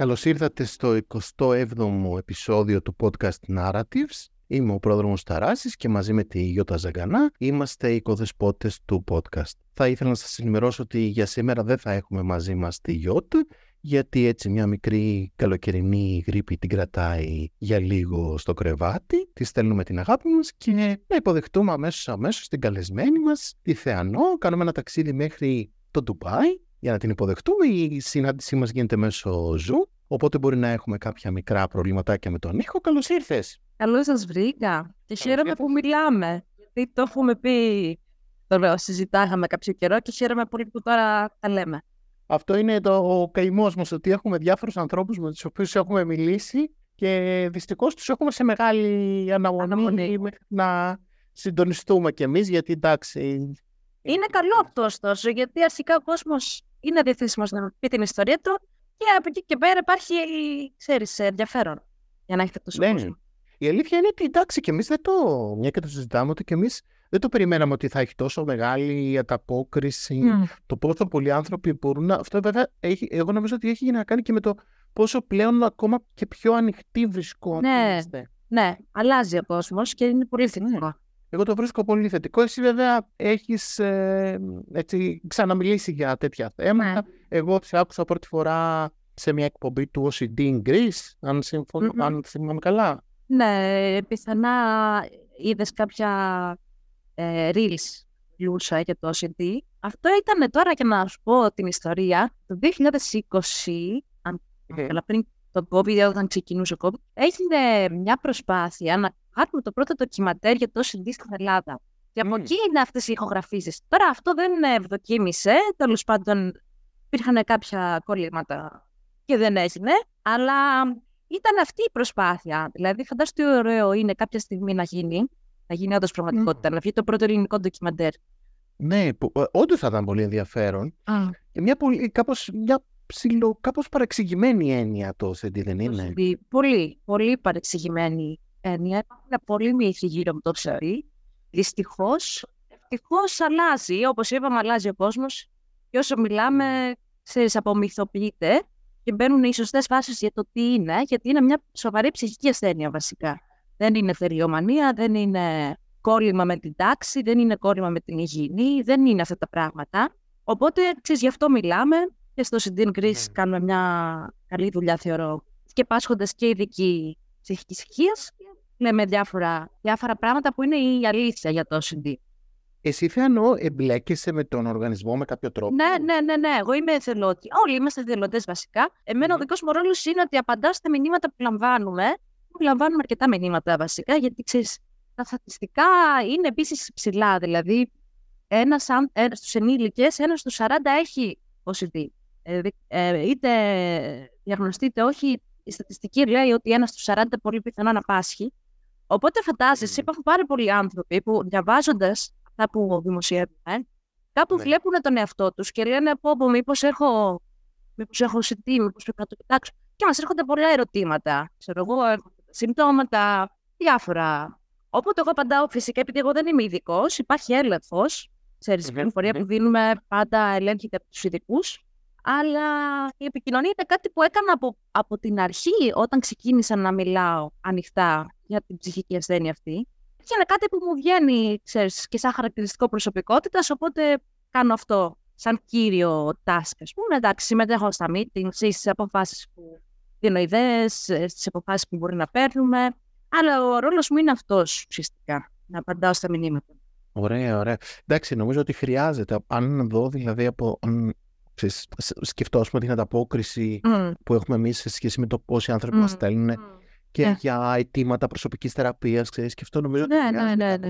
Καλώς ήρθατε στο 27ο επεισόδιο του podcast Narratives. Είμαι ο πρόδρομος Ταράσης και μαζί με τη Γιώτα Ζαγκανά είμαστε οι οικοδεσπότες του podcast. Θα ήθελα να σας ενημερώσω ότι για σήμερα δεν θα έχουμε μαζί μας τη Γιώτα γιατί έτσι μια μικρή καλοκαιρινή γρήπη την κρατάει για λίγο στο κρεβάτι, τη στέλνουμε την αγάπη μας και να υποδεχτούμε αμέσως αμέσως την καλεσμένη μας, τη Θεανό, κάνουμε ένα ταξίδι μέχρι το Ντουμπάι για να την υποδεχτούμε. Η συνάντησή μας γίνεται μέσω Zoom, οπότε μπορεί να έχουμε κάποια μικρά προβληματάκια με τον ήχο. Καλώς ήρθες! Καλώς σας βρήκα και χαίρομαι που μιλάμε, γιατί το έχουμε πει, το συζητάγαμε κάποιο καιρό και χαίρομαι πολύ που τώρα τα λέμε. Αυτό είναι το, ο καημός μας, ότι έχουμε διάφορους ανθρώπους με τους οποίους έχουμε μιλήσει και δυστυχώς τους έχουμε σε μεγάλη αναμονή, να συντονιστούμε κι εμείς, γιατί εντάξει. Είναι καλό αυτό ωστόσο, γιατί αρχικά ο κόσμος είναι διαθέσιμος να πει την ιστορία του και από εκεί και πέρα υπάρχει, ξέρεις, ενδιαφέρον για να έχετε τόσο ναι. κόσμο. Η αλήθεια είναι ότι εντάξει, και εμείς δεν το. Μια και το συζητάμε, ότι και εμείς δεν το περιμέναμε ότι θα έχει τόσο μεγάλη ανταπόκριση. Mm. Το πόσο πολλοί άνθρωποι μπορούν να. Αυτό βέβαια έχει, εγώ νομίζω ότι έχει να κάνει και με το πόσο πλέον ακόμα και πιο ανοιχτή βρισκόμαστε. Ναι, ναι, αλλάζει ο κόσμος και είναι πολύ θετικό. Εγώ το βρίσκω πολύ θετικό. Εσύ βέβαια έχεις ε, έτσι, ξαναμιλήσει για τέτοια θέματα. Ναι. Εγώ σε άκουσα πρώτη φορά σε μια εκπομπή του OCD in Greece, αν, συμφωνώ, mm-hmm. αν θυμάμαι καλά. Ναι, πιθανά είδες κάποια ε, reels λούσα για το OCD. Αυτό ήταν τώρα και να σου πω την ιστορία. Το 2020, αν καλά πριν το COVID, όταν ξεκινούσε ο COVID, έγινε μια προσπάθεια να κάνουμε το πρώτο ντοκιματέρ για το OCD στην Ελλάδα. Και από εκεί είναι αυτές οι ηχογραφήσεις. Τώρα αυτό δεν ευδοκίμησε. Τέλος πάντων, υπήρχαν κάποια κολλήματα και δεν έγινε. Αλλά ήταν αυτή η προσπάθεια. Δηλαδή, φαντάζομαι τι ωραίο είναι κάποια στιγμή να γίνει να γίνει όντως πραγματικότητα, mm. να βγει το πρώτο ελληνικό ντοκιμαντέρ. Ναι, ε, όντως θα ήταν πολύ ενδιαφέρον. Mm. Και μια, πολύ, κάπως, μια ψηλο, κάπως παρεξηγημένη έννοια το ΣΕΝΤΗ, δεν είναι; Πολύ, πολύ παρεξηγημένη έννοια. Υπάρχουν πολλοί μύθοι γύρω από το ψαρί. Δυστυχώς, ευτυχώς αλλάζει. Όπως είπαμε, αλλάζει ο κόσμος. Και όσο μιλάμε, ξέρεις, απομυθοποιείται και μπαίνουν οι σωστές φάσεις για το τι είναι, γιατί είναι μια σοβαρή ψυχική ασθένεια βασικά. Δεν είναι θεριομανία, δεν είναι κόλλημα με την τάξη, δεν είναι κόλλημα με την υγιεινή, δεν είναι αυτά τα πράγματα. Οπότε, ξέρεις, γι' αυτό μιλάμε και στο Συντήν Greece ναι. κάνουμε μια καλή δουλειά, θεωρώ, και πάσχοντα και ειδική ψυχική ησυχία, λέμε διάφορα, διάφορα πράγματα που είναι η αλήθεια για το Συντήν. Εσύ, Θεανό, εμπλέκεσαι με τον οργανισμό με κάποιο τρόπο; Ναι, ναι, ναι, ναι. Εγώ είμαι εθελότη. Όλοι είμαστε εθελοντές βασικά. Εμένα mm. ο δικός μου ρόλος είναι ότι απαντάω στα μηνύματα που λαμβάνουμε λαμβάνουμε αρκετά μηνύματα βασικά, γιατί ξέρεις, τα στατιστικά είναι επίσης ψηλά. Δηλαδή, ένας στους ενήλικες, ένας στους 40 έχει OCD. Ε, ε, είτε διαγνωστείτε όχι, η στατιστική λέει ότι ένας στους 40 πολύ πιθανό να πάσχει. Οπότε φαντάζεσαι, υπάρχουν πάρα πολλοί άνθρωποι που διαβάζοντας αυτά που δημοσιεύουν, κάπου ναι. βλέπουν τον εαυτό τους και λένε: Πω, πω μήπως έχω, μήπως έχω OCD, μήπως πρέπει να το κοιτάξω. Και μας έρχονται πολλά ερωτήματα. Ξέρω εγώ, συμπτώματα, διάφορα. Οπότε εγώ απαντάω φυσικά, επειδή εγώ δεν είμαι ειδικός, υπάρχει έλεγχος. Ξέρεις, η πληροφορία που δίνουμε πάντα ελέγχεται από τους ειδικούς. Αλλά η επικοινωνία είναι κάτι που έκανα από, από την αρχή, όταν ξεκίνησα να μιλάω ανοιχτά για την ψυχική ασθένεια αυτή. Και είναι κάτι που μου βγαίνει, ξέρεις, και σαν χαρακτηριστικό προσωπικότητας, οπότε κάνω αυτό σαν κύριο task, ας πούμε. Εντάξει, συμμετέχω στα meetings ή στις αποφάσεις που δίνω ιδέες στις αποφάσεις που μπορεί να παίρνουμε. Αλλά ο ρόλος μου είναι αυτός ουσιαστικά, να απαντάω στα μηνύματα. Ωραία, ωραία. Εντάξει, νομίζω ότι χρειάζεται. Αν δω δηλαδή από. Αν, ξέρεις, σκεφτώ πούμε, την ανταπόκριση mm. που έχουμε εμείς σε σχέση με το πόσοι άνθρωποι mm. μα στέλνουν και yeah. για αιτήματα προσωπικής θεραπείας, ξέρεις, και αυτό νομίζω ότι ναι, ναι, ναι, ναι,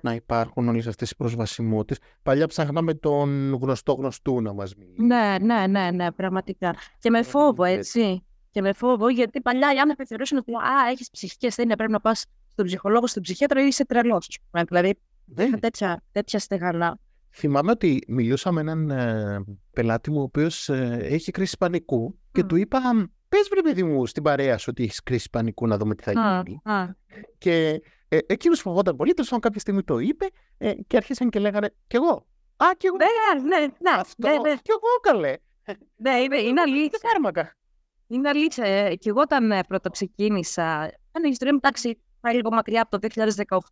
να υπάρχουν όλες αυτές οι προσβασιμότητες. Παλιά ψάχναμε τον γνωστό γνωστού να μας μιλήσει. Ναι, ναι, ναι, ναι, πραγματικά. Και με φόβο, έτσι και με φόβο, γιατί παλιά οι άνθρωποι θεωρούσαν ότι Α, έχεις ψυχική ασθένεια, πρέπει να πας στον ψυχολόγο, στον ψυχίατρο ή είσαι τρελός. Δηλαδή, είχα τέτοια, τέτοια στεγανά. Θυμάμαι ότι μιλούσα με έναν ε, πελάτη μου, ο οποίος ε, έχει κρίση πανικού και του είπα, πες βρε παιδί μου στην παρέα σου ότι έχεις κρίση πανικού να δούμε τι θα γίνει. Και ε, εκείνος φοβόταν πολύ, τόσο κάποια στιγμή το είπε ε, και αρχίσαν και λέγανε, Κι εγώ. Α, κι εγώ. Ναι, ναι, ναι. Αυτό. Ναι, ναι. Κι εγώ καλέ. Ναι, είναι, είναι αλήθεια. Κάρμακα. Είναι αλήθεια. Ε, και εγώ όταν ε, πρώτα ξεκίνησα, ήταν η ιστορία μου τάξη πάει λίγο μακριά από το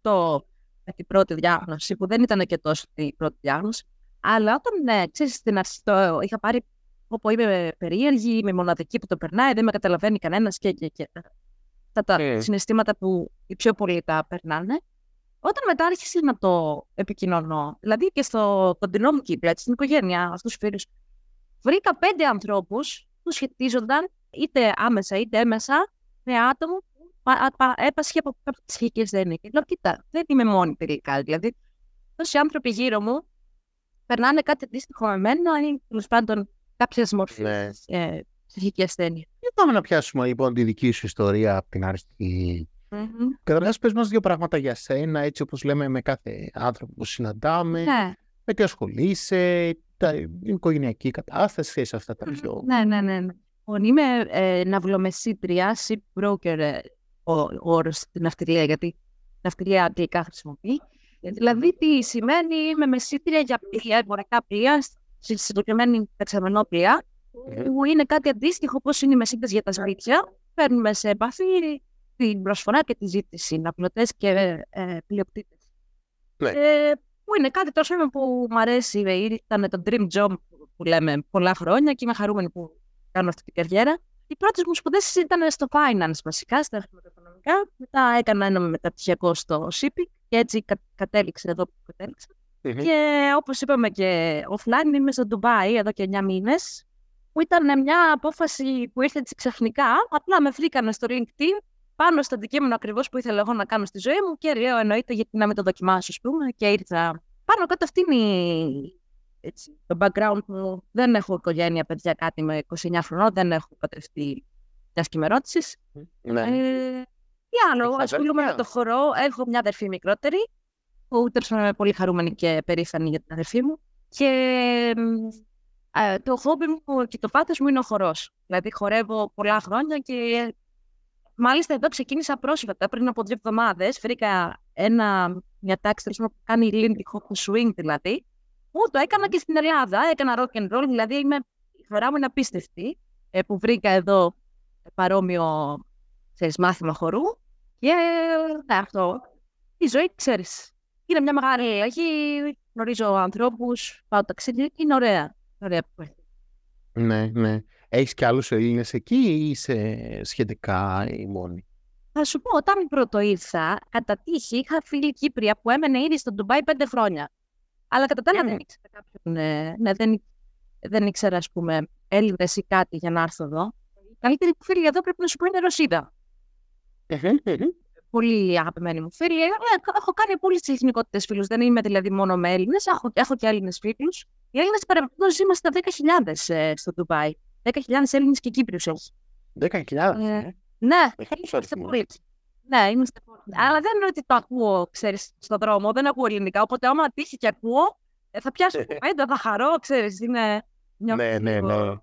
2018 με την πρώτη διάγνωση, που δεν ήταν και τόσο την πρώτη διάγνωση. Αλλά όταν, ε, ξέρεις, στην αρχή το είχα πάρει όπου είμαι περίεργη, είμαι μοναδική που το περνάει, δεν με καταλαβαίνει κανένας και, και, και. Αυτά τα mm. συναισθήματα που οι πιο πολλοί τα περνάνε. Όταν μετά άρχισε να το επικοινωνώ, δηλαδή και στο κοντινό μου κύκλο, στην οικογένεια, αυτούς τους φίλους, βρήκα πέντε ανθρώπους που σχετίζονταν είτε άμεσα είτε έμεσα με άτομο που έπασχε από κάποιες ψυχικές δένειε. Και λέω, κοίτα, δεν είμαι μόνη τελικά. Δηλαδή, τόσοι άνθρωποι γύρω μου περνάνε κάτι αντίστοιχο με μένα ή τέλος πάντων κάποιες μορφές ναι. ε, ψυχική ασθένεια. Για πάμε να πιάσουμε λοιπόν τη δική σου ιστορία από την αρχή. Mm-hmm. Καταρχάς, πες μας δύο πράγματα για σένα, έτσι όπως λέμε με κάθε άνθρωπο που συναντάμε. Ναι. Με τι ασχολείσαι, τα, η οικογενειακή κατάσταση, αυτά τα πιο. Ναι, ναι, ναι. Λοιπόν, είμαι ε, ναυλομεσίτρια, ship broker, ε, ο, ο όρος στην ναυτιλία, γιατί ναυτιλία αγγλικά χρησιμοποιεί. Ε, δηλαδή, τι σημαίνει, είμαι μεσίτρια για πλοία, εμπορικά πλοία, στη συγκεκριμένη δεξαμενόπλια, που είναι κάτι αντίστοιχο όπως είναι οι μεσίτε για τα σπίτια. Παίρνουμε σε επαφή την προσφορά και τη ζήτηση, ναυλωτέ και ε, πλειοκτήτες. Ναι. Ε, που είναι κάτι τόσο που μου αρέσει, ήταν το dream job που λέμε πολλά χρόνια και είμαι χαρούμενη που κάνω αυτή την καριέρα. Οι πρώτες μου σπουδές ήταν στο finance βασικά, στα χρηματοοικονομικά. Μετά έκανα ένα μεταπτυχιακό στο shipping και έτσι κα, κατέληξε εδώ που κατέληξα. Και όπως είπαμε και offline, είμαι στο Ντουμπάι εδώ και 9 μήνες. Που ήταν μια απόφαση που ήρθε έτσι ξαφνικά. Απλά με βρήκανε στο LinkedIn πάνω στο αντικείμενο ακριβώς που ήθελα εγώ να κάνω στη ζωή μου και λέω εννοείται γιατί να μην το δοκιμάσω, ας πούμε. Και ήρθα. Πάνω κάτω αυτή είναι η... έτσι, το background μου. Δεν έχω οικογένεια, παιδιά, κάτι με 29 χρονών. Δεν έχω παντρευτεί μιας και με ρώτησες. Ναι. Ε, τι άλλο, ασχολούμαι με το χορό. Έχω μια αδερφή μικρότερη που τέλος είμαι πολύ χαρούμενη και περήφανη για την αδερφή μου. Και ε, το χόμπι μου και το πάθος μου είναι ο χορός. Δηλαδή χορεύω πολλά χρόνια και μάλιστα εδώ ξεκίνησα πρόσφατα, πριν από δύο εβδομάδες. Βρήκα ένα, μια τάξη που κάνει Lindy Hop Swing δηλαδή. Που το έκανα και στην Ελλάδα. Έκανα rock and roll, δηλαδή είμαι, η φορά μου είναι απίστευτη. Ε, που βρήκα εδώ παρόμοιο ξέρεις, μάθημα χορού. Και ναι, αυτό. Η ζωή, ξέρεις, είναι μια μεγάλη αλλαγή. Γνωρίζω ανθρώπους, πάω ταξίδι και είναι ωραία. ωραία ναι, ναι. Έχεις και άλλους Έλληνε εκεί ή είσαι σχετικά η μόνη; Θα σου πω, όταν πρώτο ήρθα, κατά τύχη είχα φίλη Κύπρια που έμενε ήδη στο Ντουμπάι πέντε χρόνια. Αλλά κατά τα άλλα δεν ήξερα κάποιον. Ναι, ναι, δεν, δεν ήξερα, ας πούμε, Έλληνες ή κάτι για να έρθω εδώ. Η καλύτερη φίλη εδώ πρέπει να σου πω είναι Ρωσίδα πολύ αγαπημένοι μου φίλοι. Ε, έχω κάνει πολλές εθνικότητες φίλους. Δεν είμαι δηλαδή μόνο με Έλληνες. Έχω, έχω και Έλληνες φίλους. Οι Έλληνες παρεμπιπτόντως είμαστε 10.000 ε, στο Ντουμπάι. 10.000 Έλληνες και Κύπριους έχει. 10.000. Ε, ναι, είμαστε πολύ. Ναι, είμαστε πολύ. Αλλά δεν είναι ότι το ακούω, ξέρεις, στον δρόμο. Δεν ακούω ελληνικά. Οπότε, άμα τύχει και ακούω, ε, θα πιάσω κουβέντα, θα χαρώ, ξέρεις. Είναι. Ναι, ναι, ναι.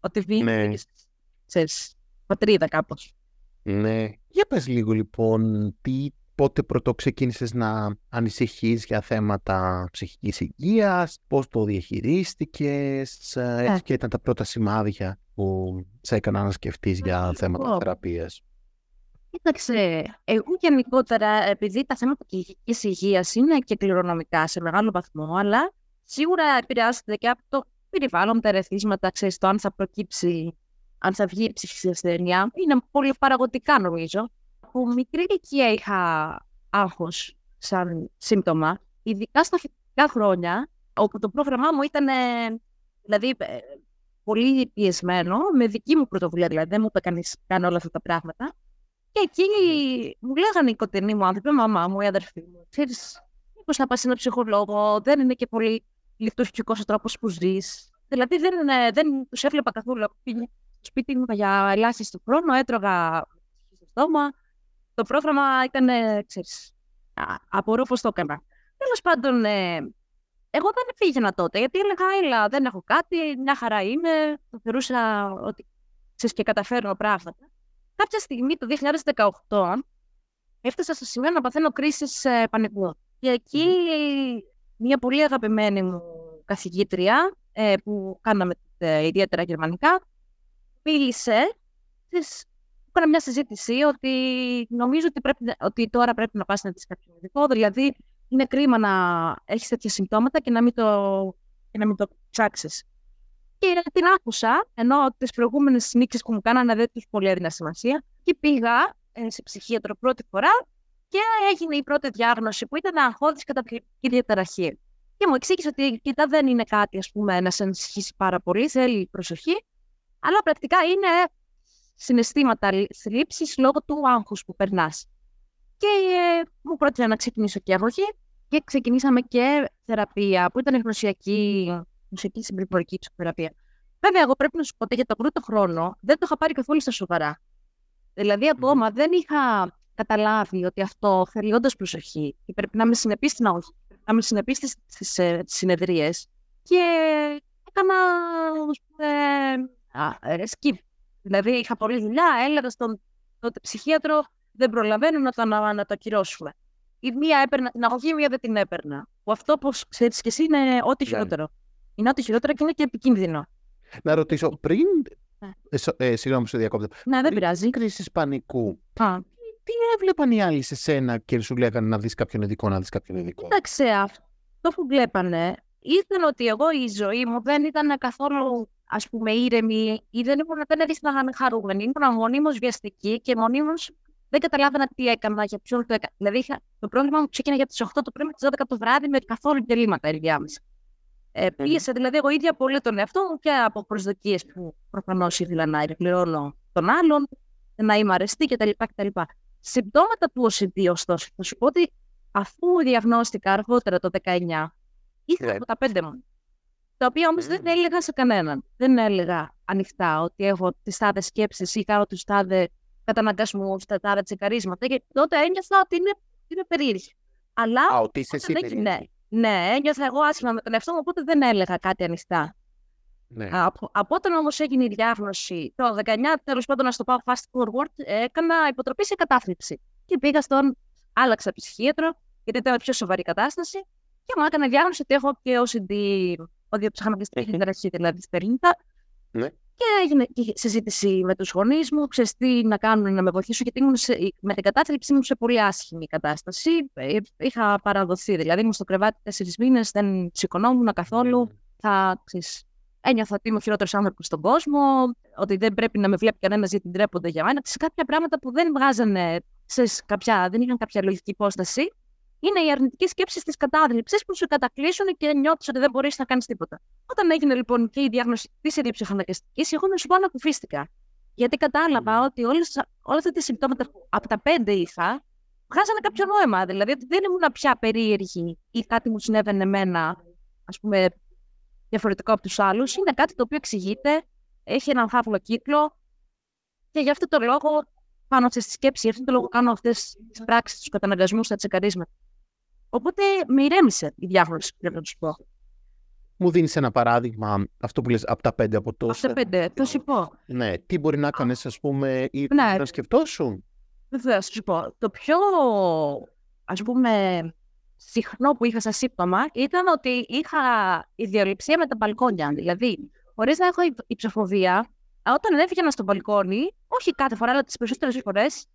Ότι βγει. Ναι. Ξέρεις, πατρίδα κάπως. Ναι. Για πες λίγο λοιπόν, τι, πότε πρώτο ξεκίνησες να ανησυχείς για θέματα ψυχικής υγείας, πώς το διαχειρίστηκες, ε, έτσι και ήταν τα πρώτα σημάδια που σε έκανα να σκεφτείς για θέματα θεραπείας; Κοίταξε, εγώ γενικότερα, επειδή τα θέματα ψυχικής υγείας είναι και κληρονομικά σε μεγάλο βαθμό, αλλά σίγουρα επηρεάζεται και από το περιβάλλον, τα ερεθίσματα, ξέρεις, το αν θα προκύψει αν θα βγει η ψυχική ασθένεια, είναι πολύ παραγωγικά νομίζω. Από μικρή ηλικία είχα άγχος σαν σύμπτωμα, ειδικά στα φοιτητικά χρόνια, όπου το πρόγραμμά μου ήταν δηλαδή, ε, πολύ πιεσμένο, με δική μου πρωτοβουλία, δηλαδή δεν μου είπε κανείς κάνω όλα αυτά τα πράγματα. Και εκεί μου λέγανε οι κοντινοί μου άνθρωποι, μαμά μου, η αδερφή μου, ξέρεις, μήπως να πας σε έναν ψυχολόγο, δεν είναι και πολύ λειτουργικός ο τρόπος που ζεις. Δηλαδή δεν, δεν τους έβλεπα καθόλου στο σπίτι μου για ελάχιστο χρόνο, έτρωγα στο στόμα. Το πρόγραμμα ήταν, ξέρεις, απορώ πώς το έκανα. Τέλος πάντων, ε, εγώ δεν πήγαινα τότε, γιατί έλεγα, έλα, δεν έχω κάτι, μια χαρά είμαι, το θεωρούσα ότι ξέρεις και καταφέρνω πράγματα. Κάποια στιγμή, το 2018, έφτασα στο σημείο να παθαίνω κρίση ε, πανικού. Και εκεί μια πολύ αγαπημένη μου καθηγήτρια, ε, που κάναμε ε, ιδιαίτερα γερμανικά, μίλησε έκανα μια συζήτηση ότι νομίζω ότι, πρέπει, ότι τώρα πρέπει να πας να δεις κάποιο ειδικό, δηλαδή είναι κρίμα να έχεις τέτοια συμπτώματα και να μην το, και να μην το ψάξεις. Και την άκουσα, ενώ τις προηγούμενες νίκε που μου κάνανε δεν τους πολύ έδινα σημασία. Και πήγα ε, σε ψυχίατρο πρώτη φορά και έγινε η πρώτη διάγνωση που ήταν αγχώδης καταπληκτική διαταραχή. Και μου εξήγησε ότι κοίτα δεν είναι κάτι ας πούμε, να σε ανησυχήσει πάρα πολύ, θέλει προσοχή, αλλά πρακτικά είναι συναισθήματα θλίψης λόγω του άγχους που περνάς. Και ε, μου πρότεινε να ξεκινήσω και αγωγή και ξεκινήσαμε και θεραπεία που ήταν γνωσιακή, γνωσιακή συμπληρωματική ψυχοθεραπεία. Βέβαια, εγώ πρέπει να σου πω ότι για τον πρώτο χρόνο δεν το είχα πάρει καθόλου στα σοβαρά. Δηλαδή, ακόμα δεν είχα καταλάβει ότι αυτό θέλει όντως προσοχή και πρέπει να είμαι συνεπής στην αγωγή, να είμαι συνεπής στις ε, συνεδρίες. Και έκανα, ας πούμε, skip Δηλαδή, είχα πολλή δουλειά, έλεγα στον τότε ψυχίατρο, δεν προλαβαίνω να το, να, να το ακυρώσουμε. Η μία έπαιρνα την αγωγή, η μία δεν την έπαιρνα. Που αυτό, όπω ξέρεις και εσύ, είναι ό,τι χειρότερο. Είναι ό,τι χειρότερο και είναι και επικίνδυνο. Να ρωτήσω, πριν. Ναι. Ε, ε, συγγνώμη, σε διακόπτω. Ναι, δεν πειράζει. κρίση πανικού. Α. Τι έβλεπαν οι άλλοι σε σένα και σου λέγανε να δεις κάποιον ειδικό, να δεις κάποιον ειδικό; Κοίταξε, αυτό που βλέπανε ήταν ότι εγώ η ζωή μου δεν ήταν καθόλου ας πούμε, ήρεμη ή δεν ήμουν, δεν έδειχνα χαρούμενη. Ήμουν μονίμως βιαστική και μονίμως δεν καταλάβαινα τι έκανα, για ποιον το έκανα. Δηλαδή, είχα, το πρόβλημα μου ξεκίνησε για τις 8 το πρωί με τις 12 το βράδυ με καθόλου τελείματα ενδιάμεσα. Ε, πίεσα δηλαδή εγώ ίδια πολύ τον εαυτό μου και από προσδοκίες που προφανώς ήθελα να εκπληρώνω τον άλλον, να είμαι αρεστή κτλ. κτλ. Συμπτώματα του OCD, ωστόσο, θα σου πω ότι αφού διαγνώστηκα αργότερα το 19, είχα από τα πέντε μου τα οποία όμως δεν έλεγα σε κανέναν. Δεν έλεγα ανοιχτά ότι έχω τις τάδες σκέψεις ή κάνω τους τάδε καταναγκασμού, τα τάδε τσεκαρίσματα. Και τότε ένιωθα ότι είναι, είναι περίεργη. Αλλά. Α, ότι είσαι εσύ ναι, ναι, ένιωθα εγώ άσχημα με τον εαυτό μου, οπότε δεν έλεγα κάτι ανοιχτά. Ναι. Από, από όταν όμως έγινε η διάγνωση το 19, τέλος πάντων να στο πάω fast forward, έκανα υποτροπή σε κατάθλιψη. Και πήγα στον. Άλλαξα ψυχίατρο, γιατί ήταν πιο σοβαρή κατάσταση. Και μου έκανε διάγνωση ότι έχω και OCD ο ψυχαναγκαστική διαταραχή δηλαδή στην Ναι. Και έγινε και συζήτηση με τους γονείς μου, ξέρεις τι να κάνουν να με βοηθήσουν, γιατί ήμουν σε, με την κατάθλιψη ήμουν σε πολύ άσχημη κατάσταση. Ε, είχα παραδοθεί, δηλαδή ήμουν στο κρεβάτι τέσσερις μήνες, δεν σηκωνόμουν καθόλου. Mm. Θα, ξέρεις, ένιωθα ότι είμαι ο χειρότερος άνθρωπος στον κόσμο, ότι δεν πρέπει να με βλέπει κανένας γιατί ντρέπονται για μένα. Σε κάποια πράγματα που δεν βγάζανε σε κάποια, δεν είχαν κάποια λογική υπόσταση είναι οι αρνητικέ σκέψει τη κατάδληψη που σου κατακλείσουν και νιώθεις ότι δεν μπορείς να κάνεις τίποτα. Όταν έγινε λοιπόν και η διάγνωση της ιδιοψυχαναγκαστική, εγώ να σου πω ανακουφίστηκα. Γιατί κατάλαβα ότι όλες, όλα αυτά τα συμπτώματα που από τα πέντε είχα, βγάζανε κάποιο νόημα. Δηλαδή ότι δεν ήμουν πια περίεργη ή κάτι μου συνέβαινε εμένα, ας πούμε, διαφορετικό από τους άλλους. Είναι κάτι το οποίο εξηγείται, έχει έναν φαύλο κύκλο και γι' αυτό το λόγο πάνω σε στη σκέψη, γι' αυτό το λόγο κάνω αυτές τις πράξεις, τους καταναγκασμούς, τα τσεκαρίσματα. Οπότε με ηρέμησε η διάγνωση, πρέπει να του πω. Μου δίνεις ένα παράδειγμα, αυτό που λες, από τα πέντε από τόσα. Από τα πέντε, θα σου πω. Ναι, τι μπορεί να κάνει, ας πούμε, ή ναι. να σκεφτόσουν; Βεβαίω, θα σου πω. Το πιο, ας πούμε, συχνό που είχα σαν σύμπτωμα ήταν ότι είχα ιδιοληψία με τα μπαλκόνια. Δηλαδή, χωρίς να έχω υψοφοβία, όταν έβγαινα στο μπαλκόνι, όχι κάθε φορά, αλλά τις περισσότερες φορές,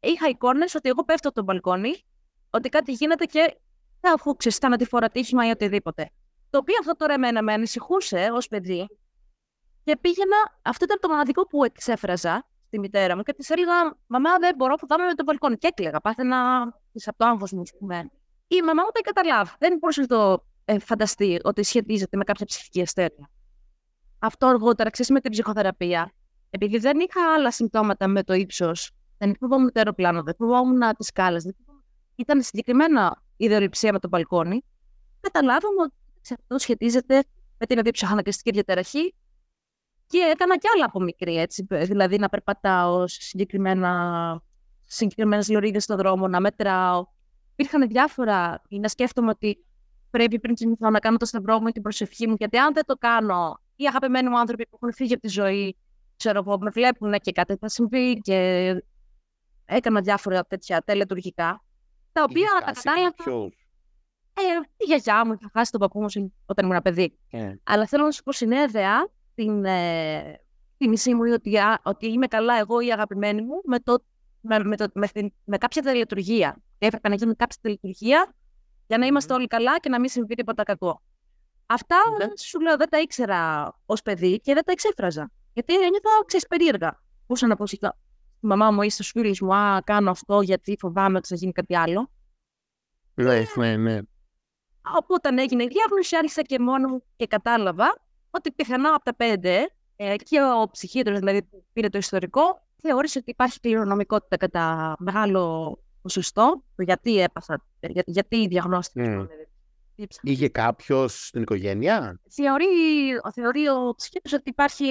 είχα εικόνες ότι εγώ πέφτω από το μπαλκόνι ότι κάτι γίνεται και θα αφού ξεστάνω τη φορά τύχημα ή οτιδήποτε. Το οποίο αυτό τώρα εμένα με ανησυχούσε ως παιδί και πήγαινα, αυτό ήταν το μοναδικό που εξέφραζα στη μητέρα μου και της έλεγα Μαμά, δεν μπορώ, φοβάμαι με το μπαλκόνι. Και έκλαιγα, πάθαινα από το άγχο μου, ας πούμε. Η μαμά μου τα καταλάβει. Δεν μπορούσε να το ε, φανταστεί ότι σχετίζεται με κάποια ψυχική ασθένεια. Αυτό αργότερα, ξέρεις, με την ψυχοθεραπεία, επειδή δεν είχα άλλα συμπτώματα με το ύψος, δεν φοβόμουν το αεροπλάνο, δεν φοβόμουν τις σκάλες, δεν ήταν συγκεκριμένα η ιδεολειψία με τον μπαλκόνι, καταλάβαμε ότι αυτό σχετίζεται με την αδιψυχαναγκαστική διαταραχή και έκανα κι άλλα από μικρή, έτσι, δηλαδή να περπατάω σε συγκεκριμένα, συγκεκριμένες λωρίδες στον δρόμο, να μετράω. Υπήρχαν διάφορα, ή να σκέφτομαι ότι πρέπει πριν κοιμηθώ να κάνω το σταυρό μου ή την προσευχή μου, γιατί αν δεν το κάνω, οι αγαπημένοι μου άνθρωποι που έχουν φύγει από τη ζωή, ξέρω εγώ, με βλέπουν και κάτι θα συμβεί και έκανα διάφορα τέτοια τελετουργικά τα οποία τα κατάλαβα. Ε, η γιαγιά μου είχα χάσει τον παππού μου όταν ήμουν παιδί. Yeah. Ε. Αλλά θέλω να σου πω συνέδεα την, ε, εκτίμησή μου ότι, ότι είμαι καλά εγώ ή η αγαπημένη μου με, το, με, με, το, με, με κάποια τελετουργία. Έπρεπε να γίνει κάποια τελετουργία για να είμαστε όλοι καλά και να μην συμβεί τίποτα κακό. Αυτά ναι. σου λέω δεν τα ήξερα ως παιδί και δεν τα εξέφραζα. Γιατί ένιωθα, ξέρεις, περίεργα. Μπορούσα να πω στη μαμά μου ή στου φίλου μου, Α, κάνω αυτό γιατί φοβάμαι ότι θα γίνει κάτι άλλο. Ναι, ναι, ναι. Οπότε όταν έγινε η διάγνωση, άρχισα και μόνο μου και κατάλαβα ότι πιθανά από τα πέντε, ε, και ο ψυχίατρος δηλαδή που πήρε το ιστορικό, θεώρησε ότι υπάρχει κληρονομικότητα κατά μεγάλο ποσοστό, το γιατί έπαθα, για, γιατί διαγνώστηκε. Mm. Είχε κάποιος στην οικογένεια; Θεωρεί, θεωρεί ο ψυχίατρος ότι υπάρχει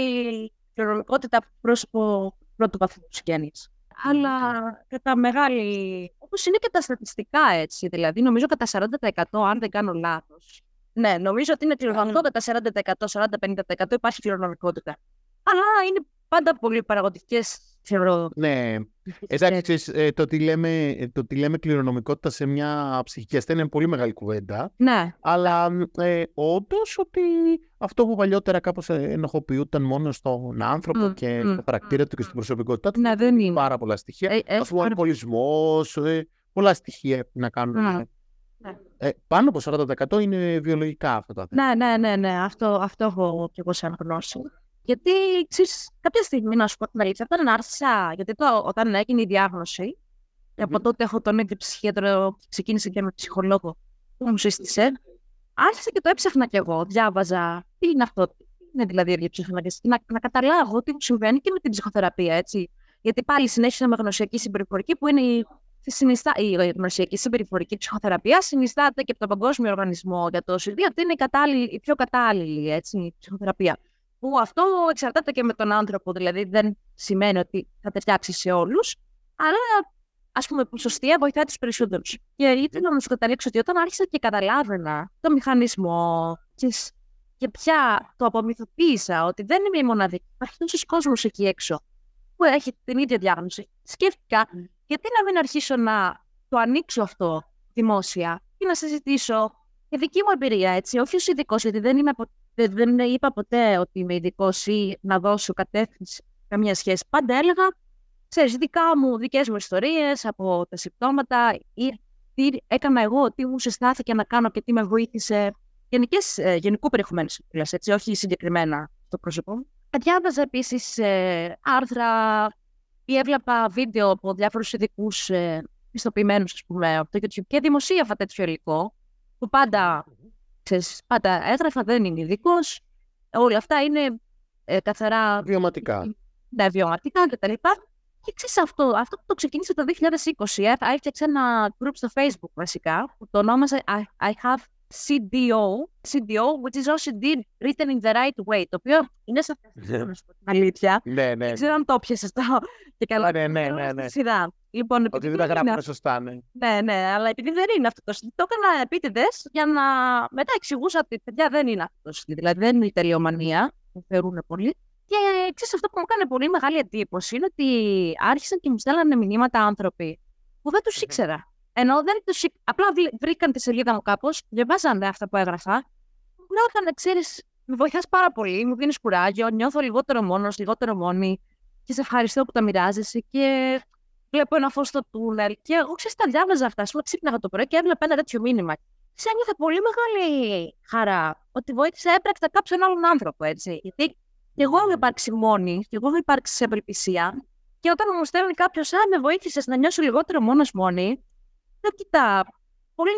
κληρονομικότητα πρόσωπο πρώτου βαθμού γέννης. Αλλά κατά μεγάλη... Όπως είναι και τα στατιστικά έτσι, δηλαδή νομίζω κατά 40% αν δεν κάνω λάθος. Ναι, νομίζω ότι είναι κληρονομικότητα 40%, 40-50% υπάρχει κληρονομικότητα. Αλλά είναι πάντα πολύ παραγωγικές, θεωρώ. Ναι. Εντάξει, ε, το, ότι λέμε, το ότι λέμε κληρονομικότητα σε μια ψυχική ασθένεια είναι πολύ μεγάλη κουβέντα. Ναι. Αλλά ε, όντως ότι αυτό που παλιότερα κάπως ενοχοποιούταν μόνο στον άνθρωπο και mm, στο χαρακτήρα του και στην προσωπικότητά του. Ναι, δεν είναι. Πάρα πολλά στοιχεία. Ε, ε, ο αλκοολισμός, ε, πολλά στοιχεία να κάνουν. Ναι. Ναι. Ε, πάνω από 40% είναι βιολογικά αυτά τα θέματα. Ναι, ναι, ναι, ναι. Αυτό, αυτό έχω κι εγώ σαν γνώση. Γιατί ξέρεις, κάποια στιγμή, να σου πω την αλήθεια, όταν άρχισα, γιατί το, όταν έγινε η διάγνωση, mm-hmm. από τότε έχω τον ίδιο ψυχίατρο, ξεκίνησε και με ψυχολόγο που μου σύστησε, άρχισα και το έψαχνα κι εγώ, διάβαζα τι είναι αυτό, τι είναι δηλαδή η ψυχολογία, να, να καταλάβω τι μου συμβαίνει και με την ψυχοθεραπεία, έτσι. Γιατί πάλι συνέχισα με γνωσιακή συμπεριφορική που είναι η συνιστά, η γνωσιακή συμπεριφορική ψυχοθεραπεία συνιστάται και από τον Παγκόσμιο Οργανισμό για το ΣΥΔΙ ότι είναι η, η πιο κατάλληλη έτσι, ψυχοθεραπεία. Που αυτό εξαρτάται και με τον άνθρωπο, δηλαδή δεν σημαίνει ότι θα ταιριάξει σε όλους, αλλά ας πούμε ποσοστία βοηθάει τους περισσότερους. Και ήθελα να σου καταλήξω ότι όταν άρχισα και καταλάβαινα το μηχανισμό και πια το απομυθοποίησα ότι δεν είμαι η μοναδική, υπάρχει τόσος κόσμος εκεί έξω που έχει την ίδια διάγνωση. Σκέφτηκα γιατί να μην αρχίσω να το ανοίξω αυτό δημόσια και να συζητήσω τη δική μου εμπειρία, έτσι, όχι ως ειδικός, γιατί δεν, είμαι, δεν είπα ποτέ ότι είμαι ειδικός ή να δώσω κατεύθυνση καμία σχέση. Πάντα έλεγα, ξέρεις, δικά μου, δικές μου ιστορίες από τα συμπτώματα ή τι έκανα εγώ, τι μου συστάθηκε να κάνω και τι με βοήθησε γενικές, ε, γενικού περιεχομένου, έτσι, όχι συγκεκριμένα το πρόσωπό μου. Διάβαζα επίσης ε, άρθρα ή έβλεπα βίντεο από διάφορους ειδικούς ε, πιστοποιημένους, ας πούμε, από το YouTube και δημοσίευα τέτοιο υλικό, που πάντα, ξέρεις, πάντα έγραφα, δεν είναι ειδικός. Όλα αυτά είναι ε, καθαρά... Βιωματικά. Ναι, βιωματικά κτλ. Και ξέρεις αυτό, αυτό που το ξεκίνησε το 2020, ε, έφτιαξε ένα group στο Facebook βασικά, που το ονόμασε I, I have CDO, CDO, which is also did written in the right way, το οποίο είναι σαφές, να σου πω την αλήθεια. Ναι, ναι. Δεν ξέρω αν το πιέσαι αυτό και καλά. Ναι, ναι, ναι, ναι. Σειρά. Λοιπόν, Ότι δεν τα γράφουμε σωστά, ναι. Ναι, ναι, αλλά επειδή δεν είναι αυτό το στυλ, το έκανα επίτηδες για να μετά εξηγούσα ότι παιδιά δεν είναι αυτό το στυλ. Δηλαδή δεν είναι η τελειομανία, που θεωρούν πολύ. Και ξέρεις αυτό που μου έκανε πολύ μεγάλη εντύπωση είναι ότι άρχισαν και μου στέλνανε μηνύματα άνθρωποι που δεν τους ήξερα. Ενώ δεν τους... απλά βρήκαν τη σελίδα μου κάπως, διαβάζανε αυτά που έγραφα. Μου λέγανε, ξέρεις, με βοηθάς πάρα πολύ, μου δίνεις κουράγιο, νιώθω λιγότερο μόνος, λιγότερο μόνη. Και σε ευχαριστώ που τα μοιράζεσαι. Και βλέπω ένα φως στο τούνελ. Και εγώ ξέρεις, τα διάβαζα αυτά. Σου ξύπναγα το πρωί και έβλεπα ένα τέτοιο μήνυμα. Σε ένιωθα πολύ μεγάλη χαρά ότι βοήθησα έπρακτα κάποιον άλλον άνθρωπο, έτσι. Γιατί και εγώ έχω υπάρξει μόνη, και εγώ έχω υπάρξει σε απελπισία. Και όταν μου στέλνει κάποιος, Α, με βοήθησες να νιώσω λιγότερο μόνος μόνη, λέω, κοιτά, πολύ,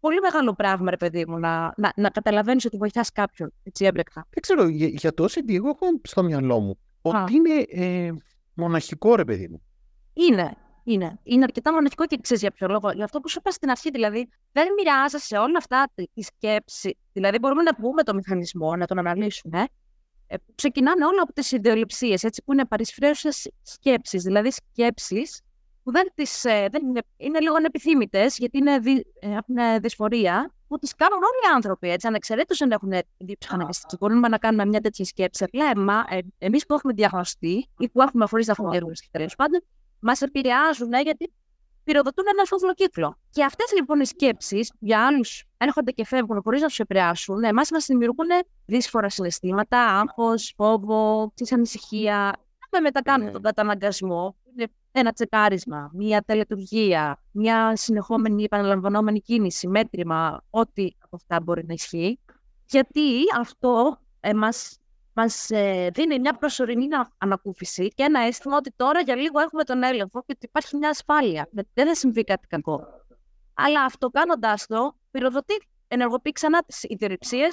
πολύ μεγάλο πράγμα, ρε παιδί μου, να, να, να καταλαβαίνεις ότι βοηθάς κάποιον έτσι έμπρεκτα. Δεν ξέρω, για, για το OCD, εγώ έχω στο μυαλό μου ότι είναι ε, μοναχικό, ρε παιδί μου. Είναι. Είναι. Είναι αρκετά μοναχικό και ξέρεις για ποιο λόγο. Για αυτό που σου είπα στην αρχή, δηλαδή, δεν μοιράζεσαι όλα αυτά τη σκέψη. Δηλαδή, μπορούμε να πούμε το μηχανισμό, να τον αναλύσουμε. Ε, ξεκινάνε όλα από τις ιδεολειψίες, έτσι, που είναι παρισφρέουσες σκέψεις. Δηλαδή, σκέψεις που δεν τις, ε, δεν είναι, είναι λίγο ανεπιθύμητες, γιατί είναι, δι, ε, έχουν δυσφορία, που τις κάνουν όλοι οι άνθρωποι, έτσι, ανεξαιρέτως αν έχουν ψυχαναγκαστική. Μπορούμε να κάνουμε μια τέτοια σκέψη. Απλά εμά, ε, εμείς που έχουμε διαγνωστεί ή που έχουμε αφορείς να έχουμε τέλος πάντων, μας επηρεάζουν, ε, γιατί πυροδοτούν ένα φόβο κύκλο. Και αυτές λοιπόν οι σκέψεις για άλλους έρχονται και φεύγουν χωρίς να τους επηρεάσουν, εμάς μας δημιουργούν δύσφορα συναισθήματα, άγχος, φόβο, ανησυχία. Με μετακάνουν ναι. τον καταναγκασμό, ένα τσεκάρισμα, μια τελετουργία, μια συνεχόμενη επαναλαμβανόμενη κίνηση, μέτρημα, ό,τι από αυτά μπορεί να ισχύει. Γιατί αυτό ε, μας, μας ε, δίνει μια προσωρινή ανακούφιση και ένα αίσθημα ότι τώρα για λίγο έχουμε τον έλεγχο και ότι υπάρχει μια ασφάλεια. Δεν θα συμβεί κάτι κακό. Αλλά αυτό κάνοντά το, πυροδοτεί, ενεργοποιεί ξανά τις ιδρυψίε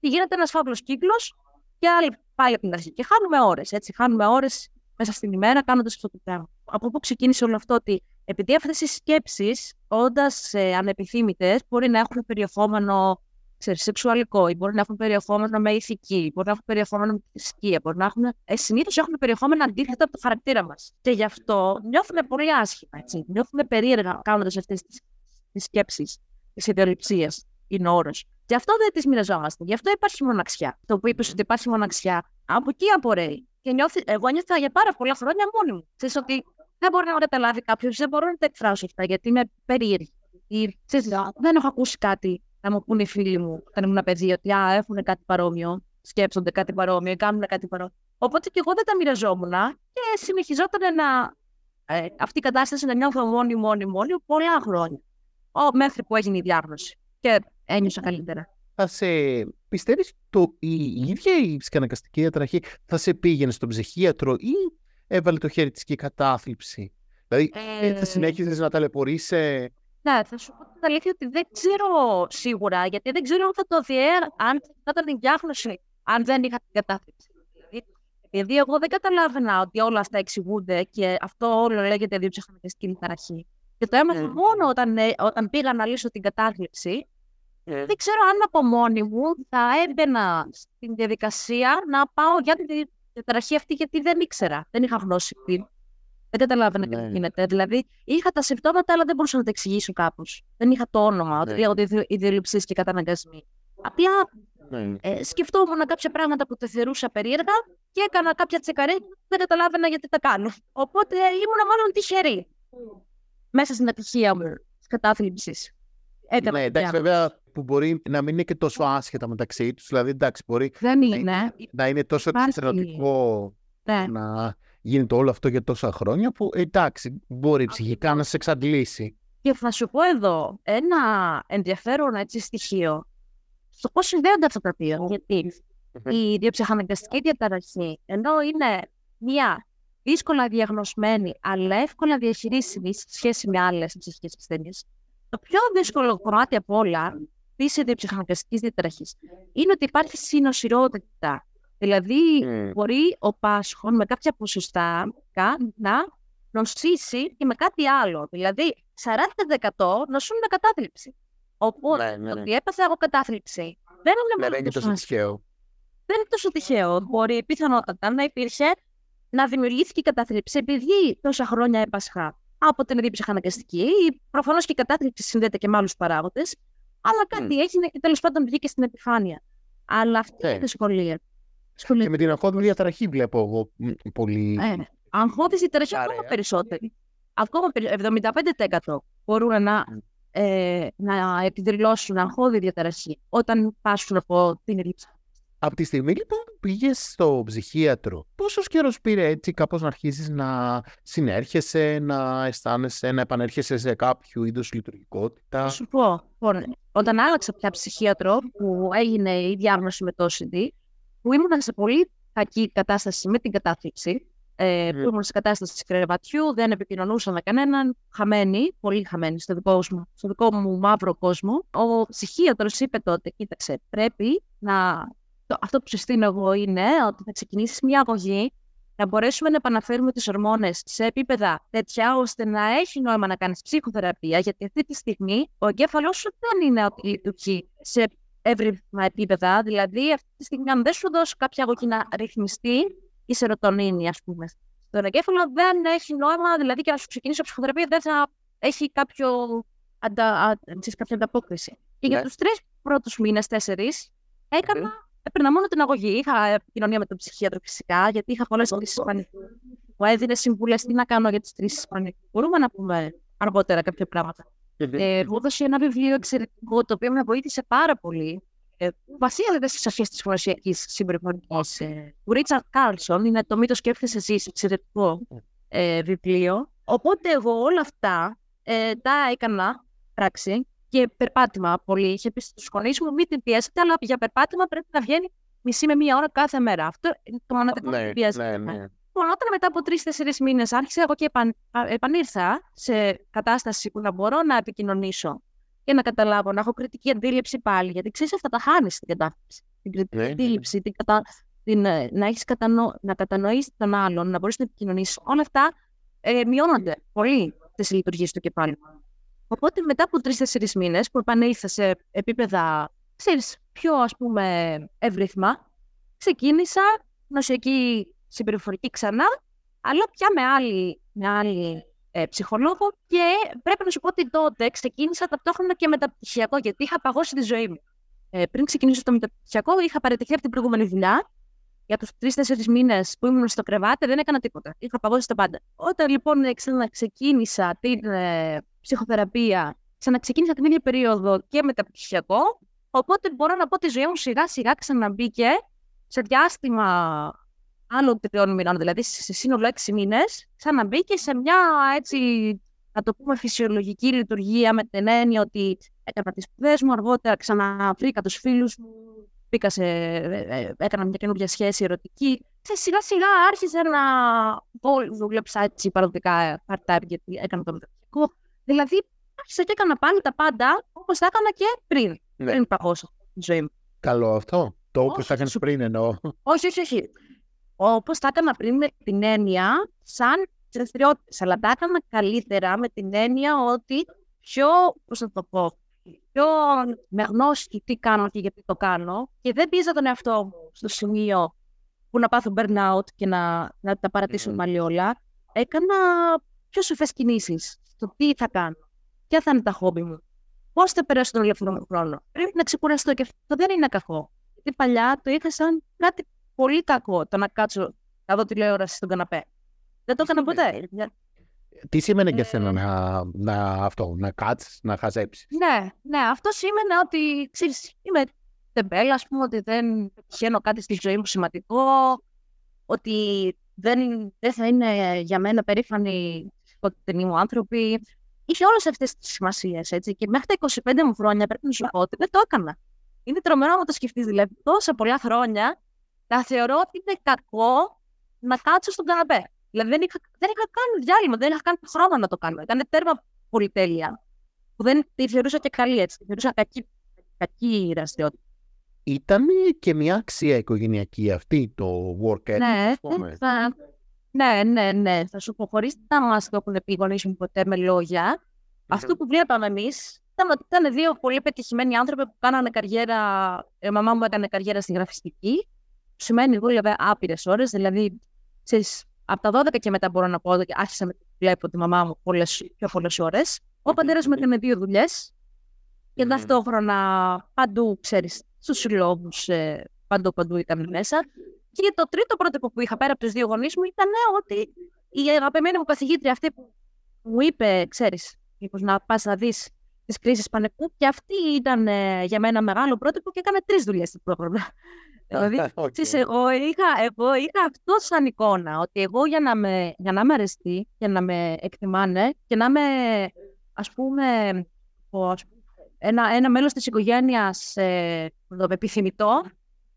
και γίνεται ένας φαύλος κύκλος και άλλοι πάλι από την αρχή. Και χάνουμε ώρες. Έτσι, χάνουμε ώρες μέσα στην ημέρα κάνοντας αυτό το πράγμα. Από πού ξεκίνησε όλο αυτό, ότι επειδή αυτές οι σκέψεις, όντας ε, ανεπιθύμητες, μπορεί να έχουν περιεχόμενο ξέρεις, σεξουαλικό, ή μπορεί να έχουν περιεχόμενο με ηθική, μπορεί να έχουν περιεχόμενο με θρησκεία, μπορεί να έχουν. Ε, Συνήθως έχουν περιεχόμενο αντίθετα από το χαρακτήρα μας. Και γι' αυτό νιώθουμε πολύ άσχημα. Έτσι. Νιώθουμε περίεργα κάνοντας αυτές τις σκέψεις τη ιδεολειψία, είναι όρος. Και αυτό δεν τις μοιραζόμαστε. Γι' αυτό υπάρχει μοναξιά. Το που είπες ότι υπάρχει μοναξιά, από εκεί απορρέει. Και νιώθει, εγώ νιώθω για πάρα πολλά χρόνια μόνη μου. Ξέρεις ότι δεν μπορεί να καταλάβει κάποιος, δεν μπορώ να τα εκφράσω αυτά γιατί είμαι περίεργη. Ή, ξέρεις, δεν έχω ακούσει κάτι να μου πούνε οι φίλοι μου όταν ήμουν παιδί ότι α, έχουν κάτι παρόμοιο, σκέψονται κάτι παρόμοιο, κάνουν κάτι παρόμοιο. Οπότε και εγώ δεν τα μοιραζόμουν και συνεχιζόταν να, ε, αυτή η κατάσταση να νιώθω μόνη, μόνη, μόνη πολλά χρόνια. Ο, μέχρι που έγινε η διάγνωση και ένιωσα καλύτερα. Θα σε πιστεύεις το η ίδια η ψυχαναγκαστική διαταραχή θα σε πήγαινε στον ψυχίατρο ή έβαλε το χέρι της και η κατάθλιψη; Δηλαδή ε... θα συνέχιζες να ταλαιπωρείσαι ναι, θα σου πω την αλήθεια ότι δεν ξέρω σίγουρα, γιατί δεν ξέρω αν θα το διέρ, αν θα ήταν διάγνωση, αν δεν είχα την κατάθλιψη. Δηλαδή, επειδή εγώ δεν καταλάβαινα ότι όλα αυτά εξηγούνται και αυτό όλο λέγεται διοψυχαναγκαστική ταραχή. Και το έμαθα mm. μόνο όταν, ε, όταν πήγα να λύσω την κατάθλιψη. Mm. Δεν ξέρω αν από μόνη μου θα έμπαινα στην διαδικασία να πάω για την διαταραχή αυτή, γιατί δεν ήξερα. Δεν είχα γνώση πριν. Δεν καταλάβαινα ναι. τι γίνεται. Δηλαδή, είχα τα συμπτώματα, αλλά δεν μπορούσα να τα εξηγήσω κάπως. Δεν είχα το όνομα, ναι. ότι ιδεολειψίε και καταναγκασμοί. Απλά ναι. ε, σκεφτόμουν κάποια πράγματα που τα θεωρούσα περίεργα και έκανα κάποια τσεκαρέ και δεν καταλάβαινα γιατί τα κάνω. Οπότε ήμουν μάλλον τυχερή μέσα στην ατυχία μου της κατάθλιψης. Ναι, εντάξει, βέβαια που μπορεί να μην είναι και τόσο άσχετα μεταξύ τους. Δηλαδή, εντάξει, μπορεί δεν είναι. να είναι τόσο εξαιρετικό ναι. να γίνεται όλο αυτό για τόσα χρόνια που εντάξει μπορεί ψυχικά να σε εξαντλήσει. Και θα σου πω εδώ ένα ενδιαφέρον έτσι στοιχείο στο πώς συνδέονται αυτά τα δύο. Γιατί η διοψυχαναγκαστική διαταραχή, ενώ είναι μια δύσκολα διαγνωσμένη αλλά εύκολα διαχειρίσιμη σε σχέση με άλλες ψυχικές ασθένειες, το πιο δύσκολο κομμάτι από όλα της διοψυχαναγκαστικής διαταραχής είναι ότι υπάρχει συνοσυρότητα Δηλαδή, mm. μπορεί ο Πάσχων με κάποια ποσοστά να νοσήσει και με κάτι άλλο. Δηλαδή, 40% νοσούν με κατάθλιψη. Οπότε, ναι, ναι, ναι. ότι έπαθα εγώ κατάθλιψη δεν είναι ναι, είναι τόσο τυχαίο. Δεν είναι τόσο τυχαίο. Μπορεί πιθανότατα να υπήρχε να δημιουργήθηκε η κατάθλιψη επειδή τόσα χρόνια έπασχα από την εντύπωση αναγκαστική. Προφανώς και η κατάθλιψη συνδέεται και με άλλους παράγοντες. Αλλά κάτι mm. έγινε και τέλος πάντων βγήκε στην επιφάνεια. Αλλά αυτή είναι η δυσκολία. Και με την αγχώδη διαταραχή βλέπω εγώ πολύ. Ε, ναι. Αγχώδη διαταραχή ακόμα περισσότερη. Ακόμα 75% μπορούν να, ε, να εκδηλώσουν αγχώδη διαταραχή όταν πάσουν από την ελλείψη. Από τη στιγμή λοιπόν που πήγες στο ψυχίατρο, πόσος καιρός πήρε έτσι κάπως να αρχίσεις να συνέρχεσαι, να αισθάνεσαι, να επανέρχεσαι σε κάποιο είδο λειτουργικότητα; Θα σου πω. Λοιπόν, όταν άλλαξα πια ψυχίατρο, που έγινε η διάγνωση με το OCD, που ήμουν σε πολύ κακή κατάσταση με την κατάθλιψη, ε, που ήμουν σε κατάσταση κρεβατιού, δεν επικοινωνούσα με κανέναν, χαμένη, πολύ χαμένη στο δικό, μου, στο δικό μου μαύρο κόσμο. Ο ψυχίατρος είπε τότε, κοίταξε, πρέπει να... Το, αυτό που συστήνω εγώ είναι ότι θα ξεκινήσεις μια αγωγή να μπορέσουμε να επαναφέρουμε τις ορμόνες σε επίπεδα τέτοια ώστε να έχει νόημα να κάνεις ψυχοθεραπεία, γιατί αυτή τη στιγμή ο εγκέφαλός σου δεν είναι ότι λειτουργεί σε εύρυθμα επίπεδα. Δηλαδή, αυτή τη στιγμή, αν δεν σου δώσω κάποια αγωγή να ρυθμιστεί η σερωτονίνη, ας πούμε, στον εγκέφαλο δεν έχει νόημα, δηλαδή και να σου ξεκινήσει η ψυχοθεραπεία δεν θα έχει κάποιο αντα, κάποια ανταπόκριση. Και για ναι. τους τρεις πρώτους μήνες, τέσσερις, έκανα, έπαιρνα μόνο την αγωγή. Είχα επικοινωνία με τον ψυχίατρο φυσικά, γιατί είχα πολλές ερωτήσει Ισπανικού. Μου έδινε συμβουλές τι να κάνω για τις τρεις Ισπανικούς. Μπορούμε να πούμε αργότερα κάποια πράγματα. Ε, μου έδωσε ένα βιβλίο εξαιρετικό, το οποίο με βοήθησε πάρα πολύ. Ε, βασίζεται στις αρχές της γνωσιακής συμπεριφορικής ε, του Ρίτσαρντ Κάρλσον. Είναι το Μην το Σκέφτεσαι Εσύ, εξαιρετικό ε, βιβλίο. Οπότε εγώ όλα αυτά ε, τα έκανα πράξη και περπάτημα πολύ. Είχε πει στους γονείς μου: Μην την πιέσετε, αλλά για περπάτημα πρέπει να βγαίνει μισή με μία ώρα κάθε μέρα. Αυτό είναι το μοναδικό ναι, που πιέζετε. Ναι, ναι. Λοιπόν, όταν μετά από τρεις-τέσσερις μήνες άρχισα εγώ και επαν, επανήρθα σε κατάσταση που να μπορώ να επικοινωνήσω και να καταλάβω, να έχω κριτική αντίληψη πάλι. Γιατί ξέρεις, αυτά τα χάνεις στην κατάσταση. Την κριτική ναι, ναι, ναι. αντίληψη, την κατα... την, ε, να, έχεις κατανο... να κατανοήσει τον άλλον, να μπορείς να επικοινωνήσεις. Όλα αυτά ε, μειώνονται πολύ τι λειτουργίες του κεφάλου. Οπότε μετά από τρει-τέσσερι μήνες που επανήλθα σε επίπεδα ξέρεις, πιο ας πούμε εύρυθμα, ξεκίνησα νοσιακή συμπεριφορική ξανά, αλλά πια με άλλη, με άλλη ε, ψυχολόγο και πρέπει να σου πω ότι τότε ξεκίνησα ταυτόχρονα και μεταπτυχιακό, γιατί είχα παγώσει τη ζωή μου. Ε, πριν ξεκινήσω το μεταπτυχιακό, είχα παραιτηθεί από την προηγούμενη δουλειά. Για τους τρει-τέσσερι μήνες που ήμουν στο κρεβάτι, δεν έκανα τίποτα. Είχα παγώσει τα πάντα. Όταν λοιπόν ξαναξεκίνησα την ε, ψυχοθεραπεία, ξαναξεκίνησα την ίδια περίοδο και μεταπτυχιακό, οπότε μπορώ να πω ότι η ζωή μου σιγά σιγά ξαναμπήκε σε διάστημα άλλων τριών μηνών, δηλαδή σε σύνολο έξι μήνες, ξαναμπήκε σε μια έτσι, να το πούμε, φυσιολογική λειτουργία με την έννοια ότι έκανα τις σπουδές μου, αργότερα ξαναβρήκα τους φίλους μου, μπήκα σε, ε, ε, έκανα μια καινούργια σχέση ερωτική. Και σιγά σιγά άρχισα να δούλεψα έτσι παραδοτικά part-time γιατί έκανα το μεταπτυχιακό. Δηλαδή άρχισα και έκανα πάλι τα πάντα όπως τα έκανα και πριν. Ναι. Πριν παγώσω τη ζωή μου. Καλό αυτό. Το όπως τα έκανε πριν εννοώ. Όχι, όχι, όχι όπως τα έκανα πριν με την έννοια σαν δραστηριότητε, αλλά τα έκανα καλύτερα με την έννοια ότι πιο, πώς να το πω, πιο με γνώση τι κάνω και γιατί το κάνω και δεν πείζα τον εαυτό μου στο σημείο που να πάθω burnout και να, να τα παρατήσω mm. όλα. Έκανα πιο σοφές κινήσεις στο τι θα κάνω, ποια θα είναι τα χόμπι μου, πώς θα περάσω τον ελεύθερο μου χρόνο. Πρέπει να ξεκουραστώ και αυτό δεν είναι κακό. Γιατί παλιά το είχα σαν κάτι πολύ κακό το να κάτσω να δω τηλεόραση στον καναπέ. Δεν το έκανα ποτέ. Τι σημαίνει για σένα ε. να, να, αυτό, να κάτσεις, να χαζέψεις; Ναι, ναι, αυτό σημαίνει ότι ξέρεις, είμαι τεμπέλα, ας πούμε, ότι δεν πετυχαίνω κάτι στη ζωή μου σημαντικό, ότι δεν, δεν θα είναι για μένα περήφανοι σκοτεινοί μου άνθρωποι. Είχε όλες αυτές τις σημασίες, έτσι. Και μέχρι τα 25 μου χρόνια πρέπει να σου πω ότι δεν το έκανα. Είναι τρομερό να το σκεφτείς. Δηλαδή, τόσα πολλά χρόνια θα θεωρώ ότι είναι κακό να κάτσω στον καναπέ. Δηλαδή δεν είχα, δεν είχα κάνει διάλειμμα, δεν είχα κάνει χρόνο να το κάνω. Ήταν τέρμα πολυτέλεια. Που δεν τη θεωρούσα και καλή έτσι. Τη θεωρούσα κακή, κακή δραστηριότητα. Ήταν και μια αξία οικογενειακή αυτή το work ethic, ναι, θα, ναι, ναι, ναι. Θα σου πω, χωρίς να μας το έχουν πει οι μου ποτέ με λόγια, αυτό που βλέπαμε εμείς ήταν ότι ήταν δύο πολύ πετυχημένοι άνθρωποι που κάνανε καριέρα. Η μαμά μου έκανε καριέρα στη γραφιστική σημαίνει δούλευε άπειρες ώρες. Δηλαδή, ξέρεις, από τα 12 και μετά μπορώ να πω ότι άρχισα να βλέπω τη μαμά μου πολλές, πιο πολλές ώρες. Ο πατέρα μου έκανε δύο δουλειές. Και ταυτόχρονα παντού, ξέρεις, στους συλλόγους, ε, παντού, παντού ήταν μέσα. Και το τρίτο πρότυπο που είχα πέρα από τους δύο γονείς μου ήταν ότι η αγαπημένη μου καθηγήτρια αυτή που μου είπε, ξέρεις, μήπως να πας να δεις τις κρίσεις πανεπιστημίου, και αυτή ήταν ε, για μένα μεγάλο πρότυπο και έκανε τρεις δουλειές στο πρόγραμμα. Δηλαδή, okay. εγώ, είχα, εγώ είχα αυτός σαν εικόνα, ότι εγώ για να με, για να με αρεστεί, για να με εκτιμάνε και να είμαι, ας πούμε, ένα, ένα μέλος της οικογένειας ε, επιθυμητό,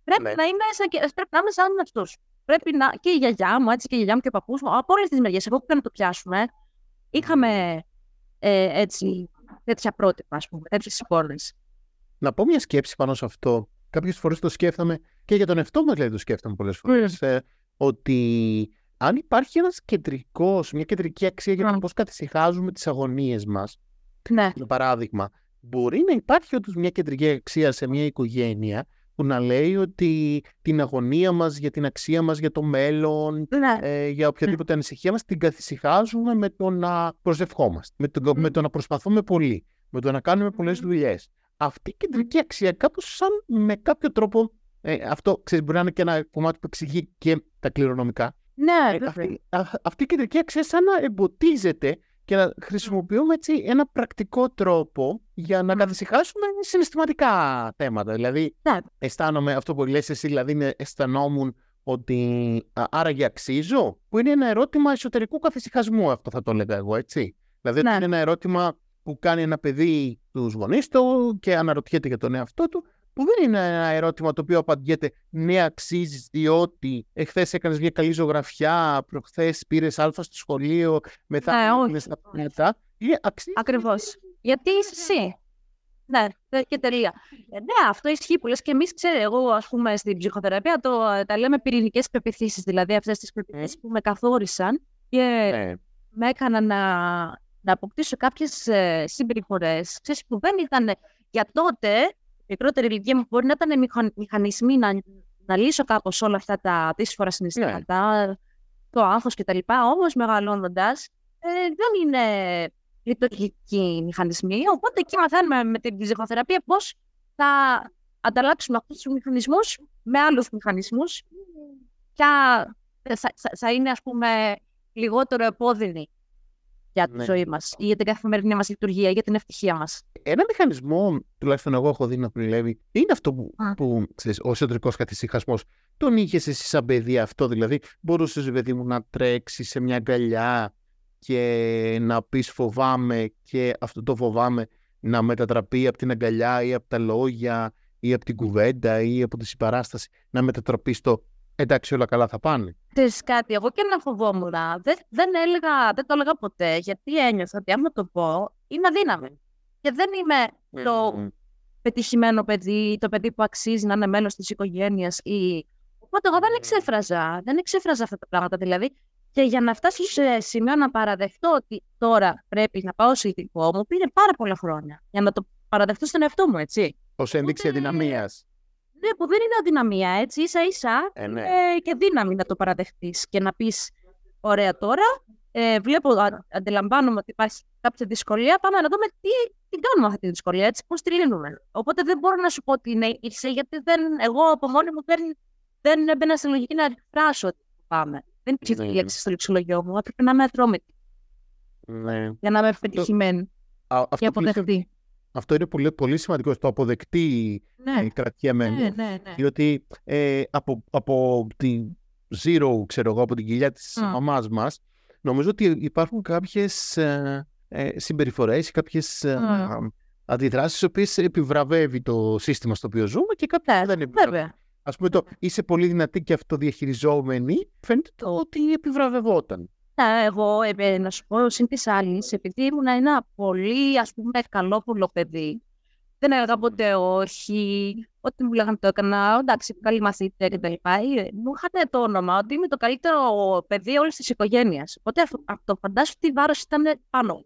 πρέπει, ναι. να είμαι σαν, πρέπει να είμαι σαν αυτούς. Πρέπει να, και η γιαγιά μου, έτσι, και η γιαγιά μου και ο παππούς μου, από όλες τις μεριές, εγώ που να το πιάσουμε, είχαμε ε, έτσι, τέτοια πρότυπα, ας πούμε, τέτοιες εικόνες. Να πω μια σκέψη πάνω σε αυτό κάποιες φορές το σκέφτομαι και για τον εαυτό μου δηλαδή το σκέφτομαι πολλές φορές. Ε, ότι αν υπάρχει ένας κεντρικός, μια κεντρική αξία για το πώς καθησυχάζουμε τις αγωνίες μας. Ναι. Για παράδειγμα, μπορεί να υπάρχει όντως μια κεντρική αξία σε μια οικογένεια που να λέει ότι την αγωνία μας για την αξία μας, για το μέλλον, ναι. ε, για οποιαδήποτε ναι. ανησυχία μας, την καθησυχάζουμε με το να προσευχόμαστε, με το, με το να προσπαθούμε πολύ, με το να κάνουμε πολλές δουλειές αυτή η κεντρική αξία κάπως σαν με κάποιο τρόπο. Ε, αυτό ξέρεις, μπορεί να είναι και ένα κομμάτι που εξηγεί και τα κληρονομικά. Ναι, ε, αυτή, αυτή η κεντρική αξία σαν να εμποτίζεται και να χρησιμοποιούμε έτσι ένα πρακτικό τρόπο για να καθησυχάσουμε συναισθηματικά θέματα. Δηλαδή, Ναι. αισθάνομαι αυτό που λες εσύ, δηλαδή είναι, αισθανόμουν ότι α, άραγε αξίζω, που είναι ένα ερώτημα εσωτερικού καθησυχασμού, αυτό θα το έλεγα εγώ, έτσι. Δηλαδή, ότι Ναι. είναι ένα ερώτημα που κάνει ένα παιδί τους γονείς του και αναρωτιέται για τον εαυτό του, που δεν είναι ένα ερώτημα το οποίο απαντιέται ναι αξίζεις διότι εχθές έκανες μια καλή ζωγραφιά, προχθές πήρες α στο σχολείο, μετά Ναι, όχι. πήγες στα πνεύματα. Είναι αξίζει. Ακριβώς. Γιατί είσαι εσύ. Ναι, τε- και τελεία. Ε, ναι, αυτό ισχύει που λες και εμείς, ξέρει, εγώ ας πούμε στην ψυχοθεραπεία το, τα λέμε πυρηνικές πεπιθήσεις, δηλαδή αυτές τις πεπιθήσεις που με καθόρισαν και Ναι. με έκαναν να, να αποκτήσω κάποιες ε, συμπεριφορές, ξέρεις, που δεν ήταν για τότε, μικρότερη ηλικία μου, μπορεί να ήταν μηχαν- μηχανισμοί να, να λύσω κάπως όλα αυτά τα δύσφορα συναισθήματα, το άγχος κτλ. Όμως μεγαλώνοντας, ε, δεν είναι λειτουργικοί μηχανισμοί, οπότε εκεί μαθαίνουμε με την ψυχοθεραπεία πώς θα ανταλλάξουμε αυτούς τους μηχανισμούς με άλλους μηχανισμούς. Και θα, θα- θα είναι, ας πούμε, λιγότερο επώδυνοι για τη Ναι. ζωή μας ή για την καθημερινή μας λειτουργία, για την ευτυχία μας. Ένα μηχανισμό, τουλάχιστον εγώ έχω δει να δουλεύει, είναι αυτό που, Α. που ξέρεις, ο εσωτερικός καθησυχασμό. Τον είχες εσύ σαν παιδί αυτό, δηλαδή μπορούσες παιδί μου να τρέξεις σε μια αγκαλιά και να πεις φοβάμαι και αυτό το φοβάμαι να μετατραπεί από την αγκαλιά ή από τα λόγια ή από την κουβέντα ή από τη συμπαράσταση να μετατραπεί στο εντάξει όλα καλά θα πάνε. Ξέρεις κάτι, εγώ και να φοβόμουν, δεν, δεν, έλεγα, δεν το έλεγα ποτέ, γιατί ένιωθα ότι άμα το πω, είναι αδύναμη. Και δεν είμαι το Μμμ. πετυχημένο παιδί, το παιδί που αξίζει να είναι μέλος της οικογένειας ή... Οπότε εγώ δεν εξέφραζα, δεν εξέφραζα αυτά τα πράγματα δηλαδή. Και για να φτάσω σε σημείο να παραδεχτώ ότι τώρα πρέπει να πάω σε ειδικό μου, πήρε πάρα πολλά χρόνια για να το παραδεχτώ στον εαυτό μου, έτσι. Ως ένδειξη Ούτε- αδυναμίας. Ναι, που δεν είναι αδυναμία, έτσι, ίσα ίσα Ε, ναι. ε, και δύναμη να το παραδεχτείς και να πεις ωραία τώρα, ε, βλέπω, α, αντιλαμβάνομαι ότι υπάρχει κάποια δυσκολία, πάμε να δούμε τι, τι κάνουμε αυτή τη δυσκολία, έτσι, πώς τη λύνουμε. Οπότε δεν μπορώ να σου πω ότι είναι ήρθε, γιατί δεν, εγώ από μόνη μου δεν, δεν έμπαινα στη λογική να εκφράσω ότι πάμε. Δεν υπήρχε αυτή η Ναι. λέξη στο λεξιλογιό μου, έπρεπε να είμαι ατρόμητη ναι. για να είμαι πετυχημένη Α, και αυτό, που λες- αποδεχτή. Αυτό είναι πολύ, πολύ σημαντικό, το αποδεκτή Ναι, ε, κρατιέμενο. ναι, ναι, ναι. Διότι ε, από, από τη zero, ξέρω εγώ, από την κοιλιά της Α. μαμάς μας, νομίζω ότι υπάρχουν κάποιες ε, ε, συμπεριφορές, κάποιες ε, Α. αντιδράσεις, οι οποίες επιβραβεύει το σύστημα στο οποίο ζούμε και κάποιες Ναι, δεν επιβραβεύει. Βέβαια. Ας πούμε το είσαι πολύ δυνατή και αυτοδιαχειριζόμενη, φαίνεται το ότι επιβραβευόταν. Ναι, εγώ ε, να σου πω συν της άλλης, επειδή ήμουν ένα πολύ ας πούμε καλόπουλο παιδί, δεν έλεγα ποτέ όχι, ό,τι μου λέγανε το έκανα, εντάξει, καλή μαθήτρια και τα λοιπά. Ε, Μου είχαν το όνομα ότι είμαι το καλύτερο παιδί όλης της οικογένειας. Οπότε αυτό, αυτό φαντάσου τι βάρος ήταν πάνω. μου.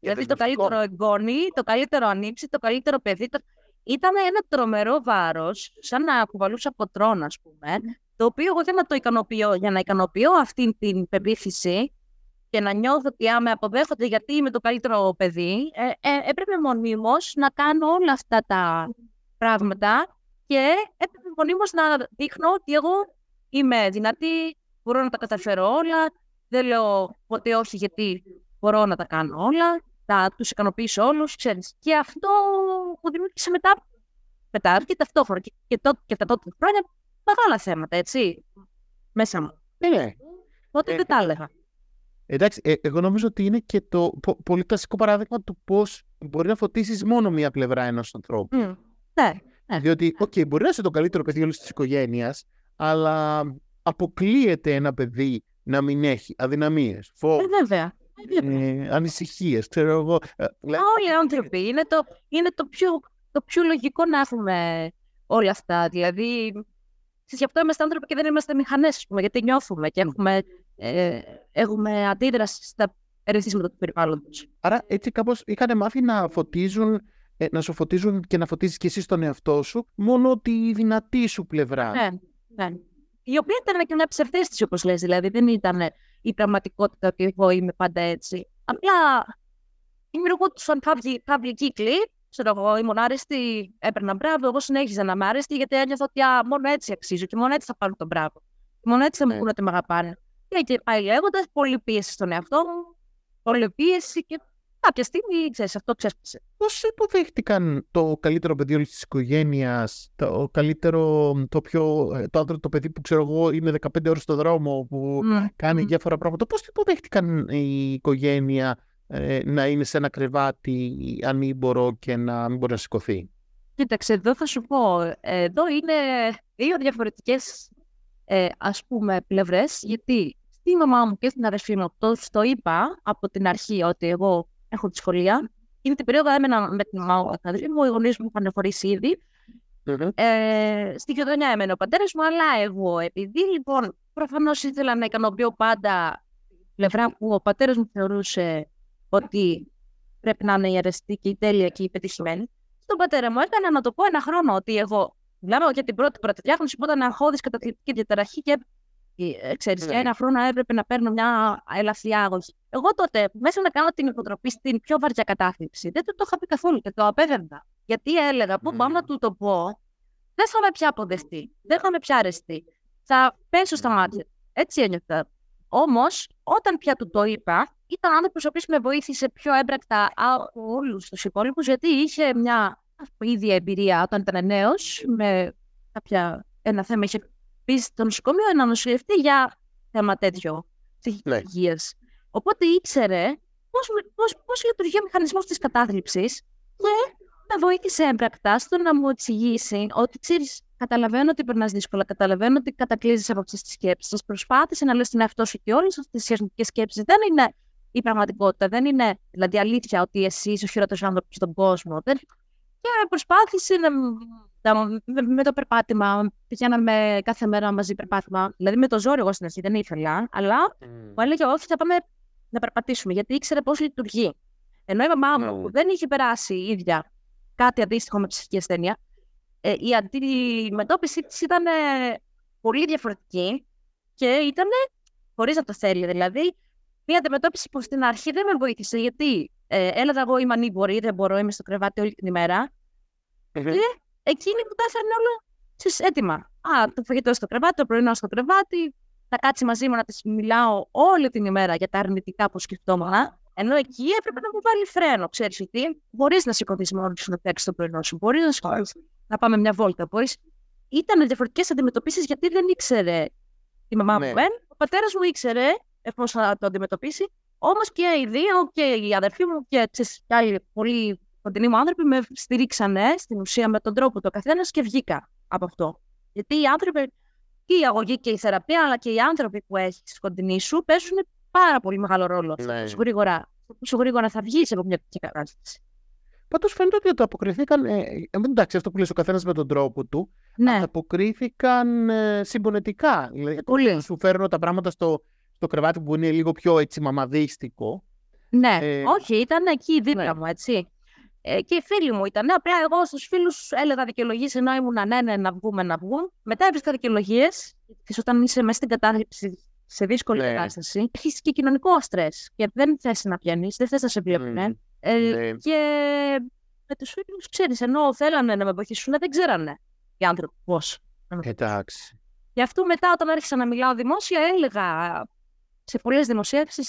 Δηλαδή το δεσμευτικό. καλύτερο εγγόνι, το καλύτερο ανήψη, το καλύτερο παιδί. Το... Ήταν ένα τρομερό βάρος, σαν να κουβαλούσα από τρόν, ας πούμε, το οποίο εγώ δεν να το ικανοποιώ. Για να ικανοποιώ αυτή την πεποίθηση και να νιώθω ότι α, με αποδέχονται γιατί είμαι το καλύτερο παιδί, ε, ε, έπρεπε μονίμως να κάνω όλα αυτά τα πράγματα και έπρεπε μονίμως να δείχνω ότι εγώ είμαι δυνατή, μπορώ να τα καταφέρω όλα, δεν λέω ποτέ όχι γιατί μπορώ να τα κάνω όλα, θα τους ικανοποιήσω όλους, ξέρεις. Και αυτό που δημιούργησε μετά, μετά και ταυτόχρονα και, και, τότε, και τα τότε χρόνια μεγάλα θέματα, έτσι, μέσα μου. Ναι, ναι. Οπότε Ε, δεν τα έλεγα. Εντάξει, ε, εγώ νομίζω ότι είναι και το πο- πολύ κλασικό παράδειγμα του πώς μπορεί να φωτίσεις μόνο μία πλευρά ενός ανθρώπου. Μμ. Ναι, ναι. Διότι, οκ, μπορεί να είσαι το καλύτερο παιδί όλης της οικογένειας, αλλά αποκλείεται ένα παιδί να μην έχει αδυναμίες, Ε, φόβους, βέβαια. ε, ανησυχίες, ξέρω εγώ. Ε, δηλαδή, Όλοι οι άνθρωποι. Είναι το, είναι το, πιο, το πιο λογικό να έχουμε όλα αυτά. Δηλαδή, ξέρεις, γι' αυτό είμαστε άνθρωποι και δεν είμαστε μηχανές, πούμε, γιατί νιώθουμε και έχουμε, ε, έχουμε αντίδραση στα ερεθίσματα του περιβάλλοντος. Άρα, έτσι κάπως είχαν μάθει να φωτίζουν, ε, να σου φωτίζουν και να φωτίζεις και εσύ τον εαυτό σου μόνο τη δυνατή σου πλευρά. Ναι, ναι. Η οποία ήταν και μια ψευδέστηση, όπως λες, δηλαδή δεν ήταν η πραγματικότητα ότι εγώ είμαι πάντα έτσι. Απλά δημιουργούνταν κάποιοι, κάποιοι κύκλοι. Ξέρω εγώ, ήμουν άρεστη, έπαιρνα μπράβο. Εγώ συνέχιζα να είμαι άρεστη γιατί ένιωθα ότι α, μόνο έτσι αξίζω και μόνο έτσι θα πάρω τον μπράβο. Και μόνο έτσι θα μου Ναι. πούνε ότι με αγαπάνε. Και εκεί πάει λέγοντας, πολύ πίεση στον εαυτό μου. ολεπίεση και κάποια στιγμή, ξέρεις, αυτό ξέσπασε. Πώς υποδέχτηκαν το καλύτερο παιδί όλης της οικογένειας, το καλύτερο, το πιο, ε, το άνθρωπο, το παιδί που ξέρω εγώ είναι 15 ώρες στο δρόμο, που Mm. κάνει διάφορα πράγματα. Πώς υποδέχτηκαν η οικογένεια ε, να είναι σε ένα κρεβάτι ανήμπορο και να μην μπορεί να σηκωθεί. Κοίταξε, εδώ θα σου πω, ε, εδώ είναι δύο διαφορετικές ε, ας πούμε πλευρές, γιατί στη μαμά μου και στην αδερφή μου το, το είπα από την αρχή ότι εγώ έχω τη σχολεία. Είναι την περίοδο έμενα με την μαμά μου και την αδερφή μου, οι γονείς μου είχαν χωρίσει ήδη. Ε, στη γειτονιά έμενε ο πατέρας μου, αλλά εγώ, επειδή λοιπόν προφανώς ήθελα να ικανοποιώ πάντα την πλευρά που ο πατέρας μου θεωρούσε ότι πρέπει να είναι η αρεστή και η τέλεια και η πετυχημένη, στον πατέρα μου έκανα να το πω ένα χρόνο ότι εγώ μιλάμε για την πρώτη πρωτοδιάγνωση που ήταν αγχώδης καταθλιπτική διαταραχή και ε, ξέρεις, για Ναι. ένα χρόνο έπρεπε να παίρνω μια ελαφριά άγωση. Εγώ τότε, μέσα να κάνω την υποτροπή στην πιο βαριά κατάθλιψη, δεν του το είχα πει καθόλου και το απέβαιντα. Γιατί έλεγα, πού πάω Μμμ. να του το πω, δεν θα με πια αποδεχτεί, δεν θα με πια αρεστεί. Θα πέσω στα μάτια. Έτσι ένιωθα. Όμως, όταν πια του το είπα, ήταν άνθρωπος ο οποίος με βοήθησε πιο έμπρακτα από όλους τους υπόλοιπους, γιατί είχε μια ίδια εμπειρία όταν ήταν νέος, με κάποια, ένα θέμα. Είχε πει στο νοσοκομείο ένα νοσηλευτή για θέμα τέτοιο ψυχική Ναι. υγεία. Οπότε ήξερε πώς, πώς, πώς λειτουργεί ο μηχανισμός της κατάθλιψης και με βοήθησε έμπρακτα στο να μου εξηγήσει ότι ξέρεις, καταλαβαίνω ότι περνάς δύσκολα, καταλαβαίνω ότι κατακλείζεις από αυτές τις σκέψεις. Προσπάθησε να λε την εαυτό σου και όλες αυτές τις αρνητικέ σκέψεις δεν είναι η πραγματικότητα, δεν είναι δηλαδή αλήθεια ότι εσύ είσαι ο χειρότερος άνθρωπος στον κόσμο. Δεν... Και προσπάθησε να, να- με, με το περπάτημα. Πηγαίναμε κάθε μέρα μαζί περπάτημα. Δηλαδή με το ζόρι εγώ στην αρχή δεν ήθελα, αλλά μου έλεγε όχι, θα πάμε να περπατήσουμε, γιατί ήξερε πώς λειτουργεί. Ενώ η μαμά μου, Ναι. που δεν είχε περάσει η ίδια κάτι αντίστοιχο με ψυχική ασθένεια, ε, η αντιμετώπιση της ήταν ε, πολύ διαφορετική και ήταν χωρίς να το θέλει. Δηλαδή, μια αντιμετώπιση που στην αρχή δεν με βοήθησε, γιατί ε, έλεγα εγώ είμαι ανήμπορη, δεν μπορώ, είμαι στο κρεβάτι όλη την ημέρα. Εκείνη που τα έφερνε όλα ξέρεις, έτοιμα. Α, το φαγητό στο κρεβάτι, το πρωινό στο κρεβάτι, θα κάτσει μαζί μου να της μιλάω όλη την ημέρα για τα αρνητικά που σκεφτόμουν. Ενώ εκεί έπρεπε να μου βάλει φρένο. Ξέρεις ότι μπορεί να σηκωθείς μόνος σου να παίξει το πρωινό σου. Μπορεί να σηκωθείς να πάμε μια βόλτα. Μπορείς... Ήταν διαφορετικές αντιμετωπίσεις γιατί δεν ήξερε η μαμά Ναι. μου μεν. Ο πατέρας μου ήξερε πώ θα το αντιμετωπίσει. Όμως και οι δύο, και η αδερφή μου και ξέρεις, και άλλοι πολύ κοντινοί μου άνθρωποι με στηρίξανε στην ουσία με τον τρόπο του καθένας και βγήκα από αυτό. Γιατί οι άνθρωποι, και η αγωγή και η θεραπεία, αλλά και οι άνθρωποι που έχεις κοντινή σου παίζουν πάρα πολύ μεγάλο ρόλο. Ναι. Πόσο γρήγορα, πόσο γρήγορα θα βγεις από μια τέτοια κατάσταση. Πάντως φαίνεται ότι το αποκριθήκαν. Ε, ε, εντάξει, αυτό που λέει ο καθένας με τον τρόπο του. Ναι, Αποκρίθηκαν ε, συμπονετικά. Δηλαδή, πολύ. σου φέρνω τα πράγματα στο, στο κρεβάτι που είναι λίγο πιο έτσι μαμαδίστικο. Ναι, Ε, όχι, ήταν εκεί δίπλα ναι. μου, έτσι. Ε, και οι φίλοι μου ήταν. Απλά εγώ στους φίλους έλεγα δικαιολογίες ενώ ήμουν ναι, ναι, να βγούμε, να βγουν. Μετά έβρισκα δικαιολογίες. Και όταν είσαι μέσα στην κατάθλιψη σε δύσκολη Ναι. κατάσταση, έχεις και κοινωνικό στρες. Και δεν θες να πιάνεις, δεν θες να σε βλέπουν. Μμμ. Ε, Ναι. Και με τους φίλους, ξέρεις, ενώ θέλανε να με βοηθήσουν, δεν ξέρανε οι άνθρωποι πώς. Εντάξει. Γι' αυτό μετά, όταν άρχισα να μιλάω δημόσια, έλεγα σε πολλές δημοσίευσει,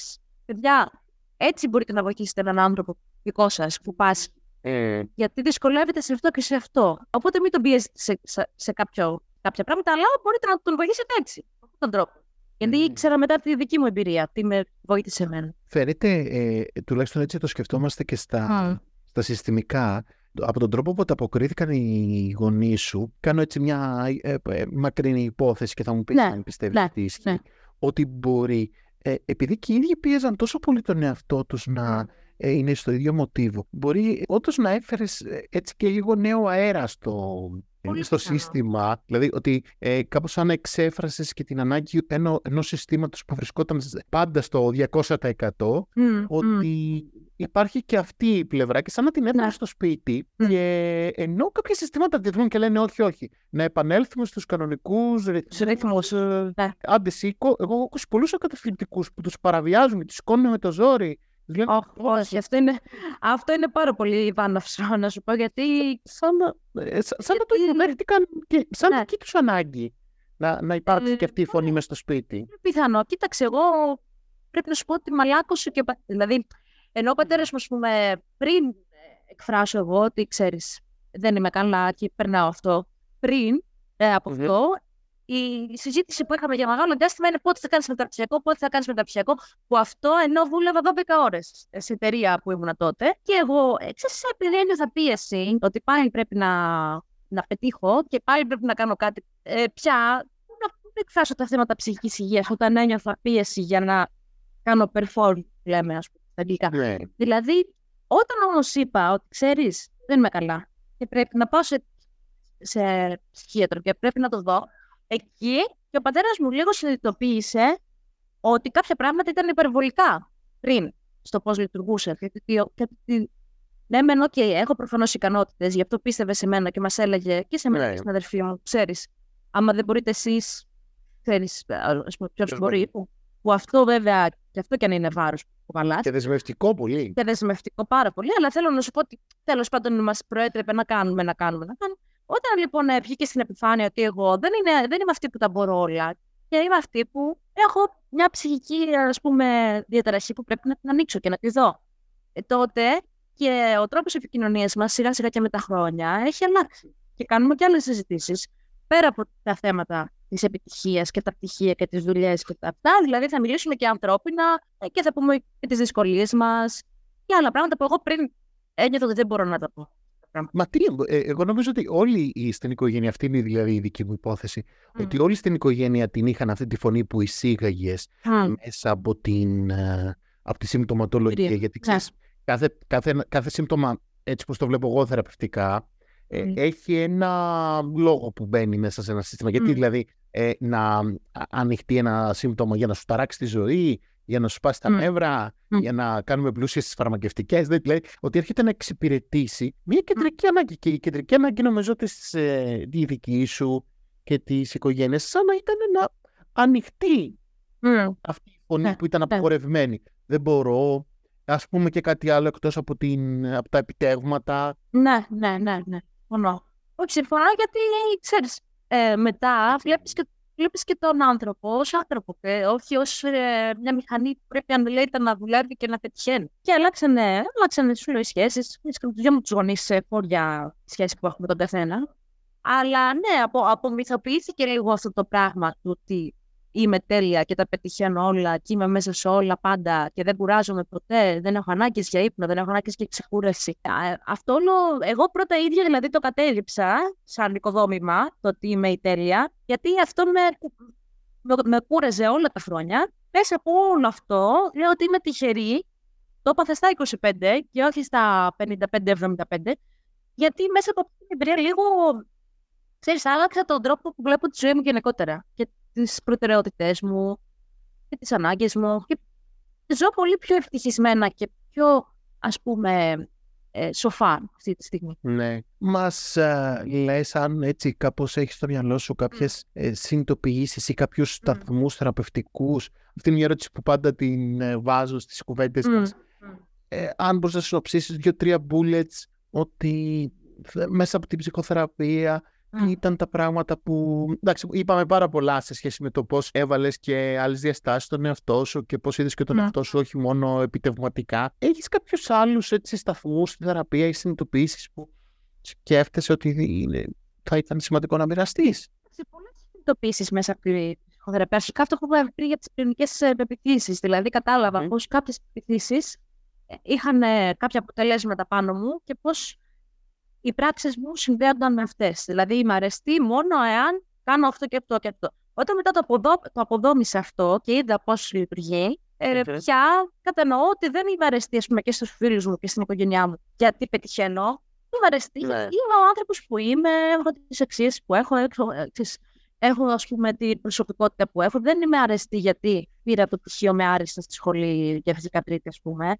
παιδιά, έτσι μπορείτε να βοηθήσετε έναν άνθρωπο δικό σας που πας, Ε, γιατί δυσκολεύεται σε αυτό και σε αυτό. Οπότε μην τον πιέζετε σε, σε, σε κάποιο, κάποια πράγματα, αλλά μπορείτε να τον βοηθήσετε έτσι, με αυτόν τον τρόπο. Γιατί Μμμ. ήξερα μετά τη δική μου εμπειρία, τι με βοήθησε εμένα. φαίνεται, ε, τουλάχιστον έτσι το σκεφτόμαστε και στα, Μμ. στα συστημικά, από τον τρόπο που ανταποκρίθηκαν οι γονείς σου, κάνω έτσι μια ε, ε, μακρινή υπόθεση και θα μου πεις Ναι, αν πιστεύεις ναι, ότι ισχύει, ναι. ότι μπορεί, ε, επειδή και οι ίδιοι πίεζαν τόσο πολύ τον εαυτό τους να ε, είναι στο ίδιο μοτίβο, μπορεί όντως να έφερες έτσι και λίγο νέο αέρα στο, Πολύ στο πιθανό. σύστημα, δηλαδή ότι ε, κάπως σαν εξέφρασες και την ανάγκη ενό, ενός συστήματος που βρισκόταν πάντα στο 200% Μμ, μμ. ότι υπάρχει και αυτή η πλευρά και σαν να την έφερε Ναι. στο σπίτι Μμ. και ενώ κάποια συστήματα αντιδρούν και λένε όχι, όχι, να επανέλθουμε στους κανονικούς ρυθμούς, ε, Ναι. άντε σήκω, εγώ έχω ακούσει πολλούς ακαταφυλτικούς που τους παραβιάζουν και τους σηκώνουν με το ζόρι. Τους λένε, Όχι, όχι, αυτό είναι, αυτό είναι πάρα πολύ βάναυσο να σου πω, γιατί σαν, να- ε, σαν, σαν να το Γιατί- υποδέχτηκαν και σαν Ναι. δική τους ανάγκη να, να υπάρξει Ε, και αυτή η φωνή μες στο σπίτι. είναι πιθανό. Κοίταξε, εγώ πρέπει να σου πω ότι μαλάκωσε και. Δηλαδή, ενώ ο πατέρας μου, ας πούμε, πριν εκφράσω εγώ ότι ξέρεις, δεν είμαι καλά και περνάω αυτό, πριν ε, από αυτό, η συζήτηση που είχαμε για μεγάλο διάστημα είναι πότε θα κάνεις μεταπτυχιακό, πότε θα κάνεις μεταπτυχιακό. Που αυτό ενώ δούλευα 12 ώρες σε εταιρεία που ήμουν τότε. Και εγώ, ξέρεις, επειδή ένιωθα πίεση ότι πάλι πρέπει να, να πετύχω και πάλι πρέπει να κάνω κάτι. Ε, πια να εκφράσω τα θέματα ψυχικής υγείας όταν ένιωθα πίεση για να κάνω perform, λέμε, ας πούμε, στα αγγλικά. Ναι. Δηλαδή, όταν όμως είπα ότι ξέρεις, δεν είμαι καλά και πρέπει να πάω σε, σε ψυχίατρο και πρέπει να το δω, εκεί και ο πατέρας μου λίγο συνειδητοποίησε ότι κάποια πράγματα ήταν υπερβολικά πριν στο πώς λειτουργούσε. Γιατί, ναι, μεν, οκ, έχω προφανώς ικανότητες, γι' αυτό πίστευε σε μένα και μας έλεγε και σε μένα Ναι. και στην αδερφή μου, ξέρεις, άμα δεν μπορείτε εσείς, ξέρεις, ποιος μπορεί. Που, που αυτό βέβαια, και αυτό και αν είναι βάρος που κουβαλάς. Και δεσμευτικό πολύ. Και δεσμευτικό πάρα πολύ, αλλά θέλω να σου πω ότι τέλος πάντων μας προέτρεπε να κάνουμε, να κάνουμε, να κάνουμε. Όταν λοιπόν ε, βγήκε στην επιφάνεια ότι εγώ δεν, είναι, δεν είμαι αυτή που τα μπορώ όλα και είμαι αυτή που έχω μια ψυχική ας πούμε, διαταραχή που πρέπει να την ανοίξω και να τη δω. Ε, τότε και ο τρόπος επικοινωνίας μας σιγά σιγά και με τα χρόνια έχει αλλάξει. Και κάνουμε και άλλες συζητήσεις πέρα από τα θέματα της επιτυχίας και τα πτυχία και τις δουλειές και τα αυτά. Δηλαδή θα μιλήσουμε και ανθρώπινα ε, και θα πούμε και τις δυσκολίες μας και άλλα πράγματα που εγώ πριν ένιωθα ότι δεν μπορώ να τα πω. Μα τι, ε, εγώ νομίζω ότι όλοι οι- στην οικογένεια, αυτή είναι δηλαδή η δική μου υπόθεση, ότι όλοι στην οικογένεια την είχαν αυτή τη φωνή που εισήγαγες Μμ. μέσα από, την, ε, από τη συμπτωματολογία. Κυρία. Γιατί Ναι. ξέρεις, κάθε, κάθε, κάθε σύμπτωμα, έτσι πως το βλέπω εγώ θεραπευτικά, ε, Μμ. έχει ένα λόγο που μπαίνει μέσα σε ένα σύστημα. Γιατί Μμ. δηλαδή ε, να α- ανοιχτεί ένα σύμπτωμα για να σου ταράξει τη ζωή, για να σου σπάσει τα Μμ. νεύρα, Μμ. για να κάνουμε πλούσιες στις φαρμακευτικές. Δηλαδή ότι έρχεται να εξυπηρετήσει μια κεντρική ανάγκη. Και η κεντρική ανάγκη νομίζω ότι στις, ε, τη δική σου και της οικογένειας σαν να ήταν να ανοιχτεί Μμ. αυτή η φωνή Ναι, που ήταν ναι. απαγορευμένη. Δεν μπορώ. Ας πούμε και κάτι άλλο εκτός από, την, από τα επιτεύγματα. Ναι, ναι, ναι, ναι. Συμφωνώ. Όχι, συμφωνώ γιατί ξέρεις, ε, μετά βλέπεις και, βλέπεις και τον άνθρωπο ως άνθρωπο και όχι ως μια μηχανή που πρέπει αν λέει να δουλεύει και να πετυχαίνει. Και αλλάξανε, αλλάξανε σου λέω οι σχέσεις. Και του δυο μου τους γονείς σε φόρια σχέση που έχουμε τον καθένα. Αλλά ναι, απο, απομυθοποιήθηκε λίγο αυτό το πράγμα του ότι είμαι τέλεια και τα πετυχαίνω όλα και είμαι μέσα σε όλα πάντα και δεν κουράζομαι ποτέ, δεν έχω ανάγκες για ύπνο, δεν έχω ανάγκες για ξεκούραση. Α, Αυτό όλο, εγώ πρώτα ίδια δηλαδή το κατέγραψα σαν οικοδόμημα, το ότι είμαι η τέλεια, γιατί αυτό με, με, με κούραζε όλα τα χρόνια. Μέσα από όλο αυτό, λέω ότι είμαι τυχερή, το έπαθα στα 25 και όχι στα 55-75, γιατί μέσα από αυτή την εμπειρία λίγο, ξέρεις, άλλαξα τον τρόπο που βλέπω τη ζωή μου γενικότερα και τις προτεραιότητές μου και τις ανάγκες μου και ζω πολύ πιο ευτυχισμένα και πιο, ας πούμε, ε, σοφά αυτή τη στιγμή. Ναι. Μας ε, λες αν έτσι κάπως έχεις στο μυαλό σου κάποιες ε, συνειδητοποιήσεις ή κάποιους σταθμούς θεραπευτικούς; Αυτή είναι μια ερώτηση που πάντα την ε, βάζω στις κουβέντες Μμ. μας. Ε, αν μπορείς να συνοψίσεις δύο-τρία bullets ότι ε, μέσα από την ψυχοθεραπεία τι Μμ. ήταν τα πράγματα που. Εντάξει, είπαμε πάρα πολλά σε σχέση με το πώς έβαλες και άλλες διαστάσεις στον εαυτό σου και πώς είδες και τον Ναι. εαυτό σου όχι μόνο επιτευματικά. Έχεις κάποιους άλλους σταθμούς στη θεραπεία ή συνειδητοποιήσει που σκέφτεσαι ότι είναι, θα ήταν σημαντικό να μοιραστείς; Σε πολλές συνειδητοποιήσει μέσα από τη ψυχοθεραπεία. Αρχικά αυτό που είπαμε πριν για τις πυρηνικέ πεπιθήσεις. Δηλαδή, κατάλαβα Μμμ. πω κάποιες πεπιθήσεις είχαν ε, κάποια αποτελέσματα πάνω μου και πώς οι πράξεις μου συνδέονταν με αυτές. Δηλαδή, είμαι αρεστή μόνο εάν κάνω αυτό και αυτό και αυτό. Όταν μετά το, αποδό, το αποδόμησα αυτό και είδα πώς λειτουργεί, ε, Μμμ. πια κατανοώ ότι δεν είμαι αρεστή ας πούμε, και στους φίλους μου και στην οικογένειά μου γιατί πετυχαίνω. Είμαι αρεστή Ναι. γιατί είμαι ο άνθρωπος που είμαι, έχω τις αξίες που έχω, έχω, ε, ξέρεις, έχω ας πούμε την προσωπικότητα που έχω. Δεν είμαι αρεστή γιατί πήρα το πτυχίο με άριστα στη σχολή για φυσικά τρίτη, ας πούμε,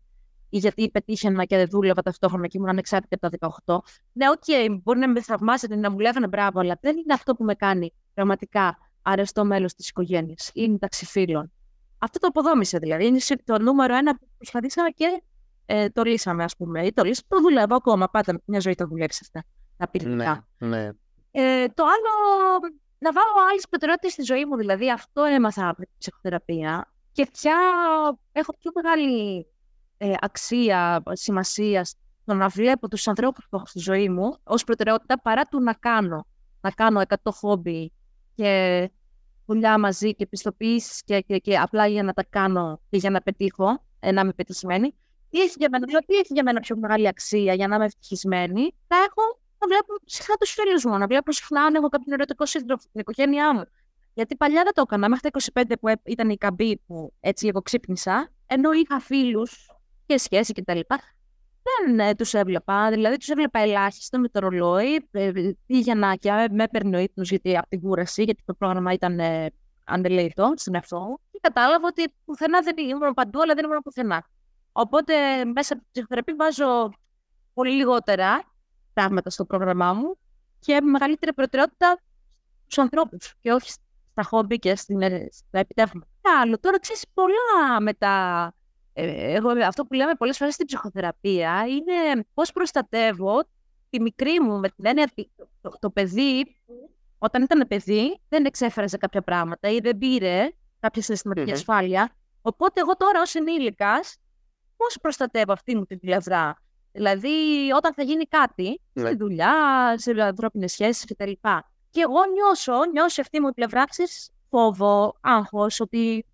ή γιατί πετύχαινα και δεν δούλευα ταυτόχρονα και ήμουν ανεξάρτητη από τα 18. Ναι, οκ, μπορεί να με θαυμάζετε, να μου λέγανε μπράβο, αλλά δεν είναι αυτό που με κάνει πραγματικά αρεστό μέλος της οικογένειας ή μεταξύ φίλων. Αυτό το αποδόμησε δηλαδή. Είναι σε- το νούμερο ένα που προσπαθήσαμε και ε, το λύσαμε, ας πούμε. Ή το λύσαμε, το δουλεύω ακόμα. Πάτε μια ζωή το δουλεύει αυτά. Τα πυρηνικά. Ναι, ναι. Ε, το άλλο, να βάλω άλλες προτεραιότητες στη ζωή μου. Δηλαδή, αυτό έμαθα από την ψυχοθεραπεία. και ποια έχω πιο μεγάλη ε, αξία, σημασίας στο να βλέπω τους ανθρώπους που έχω στη ζωή μου ως προτεραιότητα παρά του να κάνω. Να κάνω 100 χόμπι και δουλειά μαζί και πιστοποιήσεις και, και, και απλά για να τα κάνω και για να πετύχω, ε, να είμαι πετυχημένη. Τι έχει για μένα, τι έχει για μένα πιο μεγάλη αξία για να είμαι ευτυχισμένη, θα έχω να βλέπω συχνά τους φίλους μου, να βλέπω συχνά αν έχω κάποιον ερωτικό σύντροφο, την οικογένειά μου. Γιατί παλιά δεν το έκανα. Μέχρι τα 25 που ήταν η καμπή που έτσι λίγο ξύπνησα, ενώ είχα φίλους και σχέση κτλ. Δεν ε, τους έβλεπα. Δηλαδή τους έβλεπα ελάχιστα με το ρολόι. Ε, πήγαινα και με έπαιρνε ο ύπνος γιατί από την κούραση, γιατί το πρόγραμμα ήταν ε, στην εαυτό Και κατάλαβα ότι πουθενά δεν ήμουν παντού, αλλά δεν ήμουν πουθενά. Οπότε μέσα από τη ψυχοθεραπεία βάζω πολύ λιγότερα πράγματα στο πρόγραμμά μου και μεγαλύτερη προτεραιότητα στους ανθρώπους και όχι στα χόμπι και στην, ε, στα επιτεύγματα. Άλλο, τώρα ξέρεις πολλά μετά. Ε, εγώ, αυτό που λέμε πολλές φορές στην ψυχοθεραπεία είναι πώς προστατεύω τη μικρή μου με την έννοια ότι το, το, παιδί όταν ήταν παιδί δεν εξέφερε κάποια πράγματα ή δεν πήρε κάποια συναισθηματική mm-hmm. ασφάλεια. Οπότε εγώ τώρα ως ενήλικας πώς προστατεύω αυτή μου την πλευρά; Δηλαδή όταν θα γίνει κάτι mm-hmm. στη δουλειά, σε ανθρώπινες σχέσεις κτλ. Και εγώ νιώσω, νιώσω αυτή μου η πλευρά, ξέρεις, φόβο, άγχος, ότι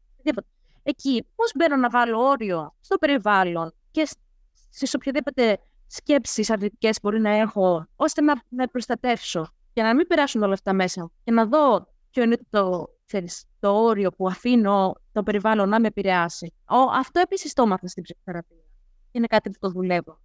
Εκεί πώς μπαίνω να βάλω όριο στο περιβάλλον και στις οποιαδήποτε σκέψεις αρνητικές μπορεί να έχω, ώστε να με προστατεύσω και να μην περάσουν όλα αυτά μέσα και να δω ποιο είναι το, ξέρεις, το όριο που αφήνω το περιβάλλον να με επηρεάσει. Ο, αυτό επίσης το έμαθα στην ψυχοθεραπεία. Είναι κάτι που το δουλεύω.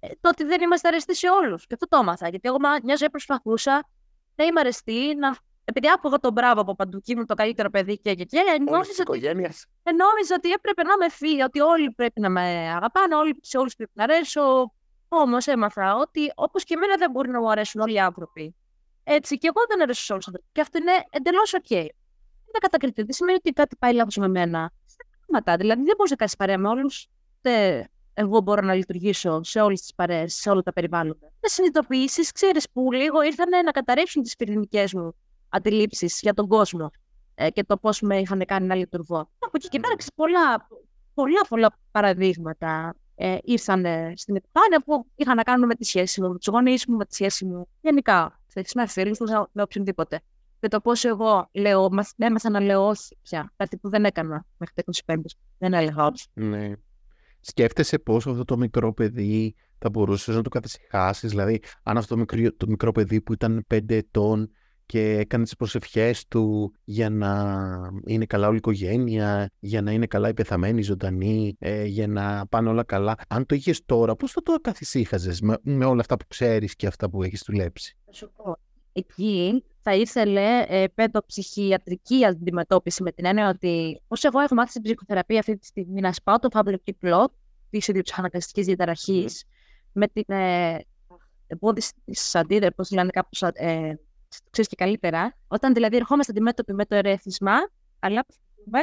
Ε, το ότι δεν είμαστε αρεστοί σε όλους. Και αυτό το έμαθα. Γιατί εγώ μια ζωή προσπαθούσα να είμαι αρεστή, να επειδή άκουγα το μπράβο από παντού και ήμουν το καλύτερο παιδί και και και, νόμιζα ότι, ε, νόμιζα ότι έπρεπε να με φύγει, ότι όλοι πρέπει να με αγαπάνε, όλοι, σε όλους πρέπει να αρέσω. Όμως έμαθα ότι όπως και εμένα δεν μπορεί να μου αρέσουν όλοι οι άνθρωποι. Έτσι, και εγώ δεν αρέσω σε όλους τους ανθρώπους. Και αυτό είναι εντελώς OK. Okay. Είναι κατακριτή. Δεν σημαίνει ότι κάτι πάει λάθος με μένα. Στα Δηλαδή δεν μπορείς να κάνεις παρέα με όλους. εγώ μπορώ να λειτουργήσω σε όλες τις παρέες, σε όλα τα περιβάλλοντα. Με συνειδητοποιήσεις, ξέρεις που λίγο ήρθαν να καταρρεύσουν τις πυρηνικές μου αντιλήψεις για τον κόσμο ε, και το πώς με είχαν κάνει να λειτουργώ. Από εκεί και πέρα, πολλά, πολλά, πολλά παραδείγματα ε, ήρθαν στην επιφάνεια που είχαν να κάνουν με τη σχέση μου, με τους γονείς μου, με τη σχέση μου γενικά. Με φίλου μου, με οποιονδήποτε. Και το πώς εγώ λέω, έμαθα να λέω όχι πια. Κάτι που δεν έκανα μέχρι τα 25. Δεν έλεγα όχι. Ναι. Σκέφτεσαι πώ αυτό το μικρό παιδί θα μπορούσες να το καθησυχάσεις; Δηλαδή, αν αυτό το μικρό, το μικρό παιδί που ήταν 5 ετών και έκανε τις προσευχές του για να είναι καλά όλη η οικογένεια, για να είναι καλά η πεθαμένη, ζωντανή, ε, για να πάνε όλα καλά. Αν το είχες τώρα, πώς θα το καθησύχαζες με, με όλα αυτά που ξέρεις και αυτά που έχεις δουλέψει; Θα σου πω. Εκεί θα ήθελε ε, παιδοψυχιατρική αντιμετώπιση με την έννοια ότι όσο εγώ έχω μάθει στην ψυχοθεραπεία αυτή τη στιγμή να σπάω το φαύλο κύκλο της ιδιοψυχαναγκαστικής διαταραχής με την ε, εμπόδιση τη αντίδραση, πώ λένε κάπως, ε, ξέρεις και καλύτερα, όταν δηλαδή ερχόμαστε αντιμέτωποι με το ερέθισμα, αλλά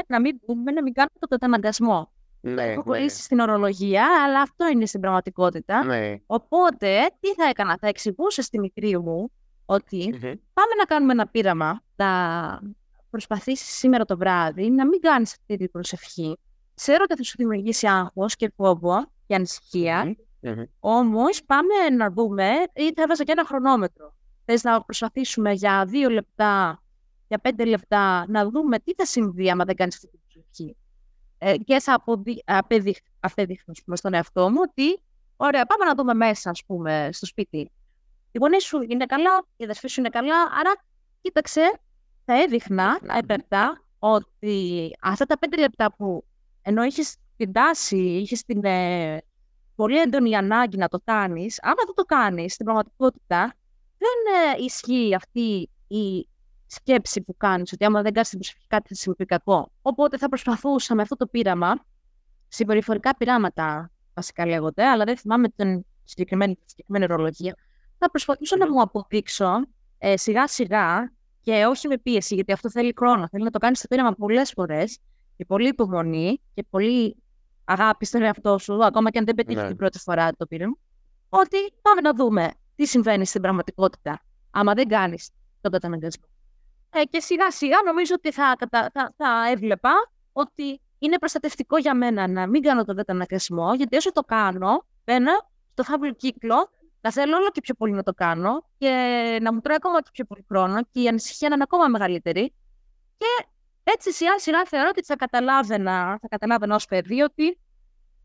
να μην πούμε, να μην κάνουμε το καταναγκασμό. Ναι, Έχω ναι. στην ορολογία, αλλά αυτό είναι στην πραγματικότητα. Ναι. Οπότε, τι θα έκανα, θα εξηγούσα στη μικρή μου ότι πάμε να κάνουμε ένα πείραμα, θα προσπαθήσεις σήμερα το βράδυ να μην κάνεις αυτή την προσευχή. Ξέρω ότι θα σου δημιουργήσει άγχος και φόβο και ανησυχία. Mm-hmm. Όμως, πάμε να δούμε, ή θα έβαζα και ένα χρονόμετρο θες να προσπαθήσουμε για δύο λεπτά, για πέντε λεπτά, να δούμε τι θα συμβεί άμα δεν κάνεις αυτή την προσοχή. Ε, και θα απεδείχνω στον εαυτό μου ότι, ωραία, πάμε να δούμε μέσα, ας πούμε, στο σπίτι. Οι γονείς σου είναι καλά, οι αδερφοί σου είναι καλά, άρα κοίταξε, θα έδειχνα έπερτα ότι αυτά τα πέντε λεπτά που ενώ είχες την τάση, είχες την ε, πολύ έντονη ανάγκη να το κάνεις, άμα δεν το κάνεις στην πραγματικότητα, δεν ε, ισχύει αυτή η σκέψη που κάνεις ότι άμα δεν κάνεις την προσευχή κάτι θα συμβεί κακό. Οπότε θα προσπαθούσα με αυτό το πείραμα, συμπεριφορικά πειράματα βασικά λέγονται, αλλά δεν θυμάμαι την συγκεκριμένη, συγκεκριμένη ορολογία, θα προσπαθούσα να μου αποδείξω ε, σιγά σιγά και όχι με πίεση, γιατί αυτό θέλει χρόνο. Θέλει να το κάνεις το πείραμα πολλές φορές και πολύ υπομονή και πολύ αγάπη στον εαυτό σου, ακόμα και αν δεν πετύχεις ναι. την πρώτη φορά το πείραμα. Ότι πάμε να δούμε τι συμβαίνει στην πραγματικότητα, άμα δεν κάνεις τον καταναγκασμό. Ε, και σιγά σιγά νομίζω ότι θα, θα, θα έβλεπα ότι είναι προστατευτικό για μένα να μην κάνω τον καταναγκασμό, γιατί όσο το κάνω, μπαίνω στο φαύλο κύκλο να θέλω όλο και πιο πολύ να το κάνω και να μου τρώει ακόμα και πιο πολύ χρόνο και η ανησυχία να είναι ακόμα μεγαλύτερη. Και έτσι σιγά σιγά θεωρώ ότι θα καταλάβαινα, θα καταλάβαινα ως παιδί ότι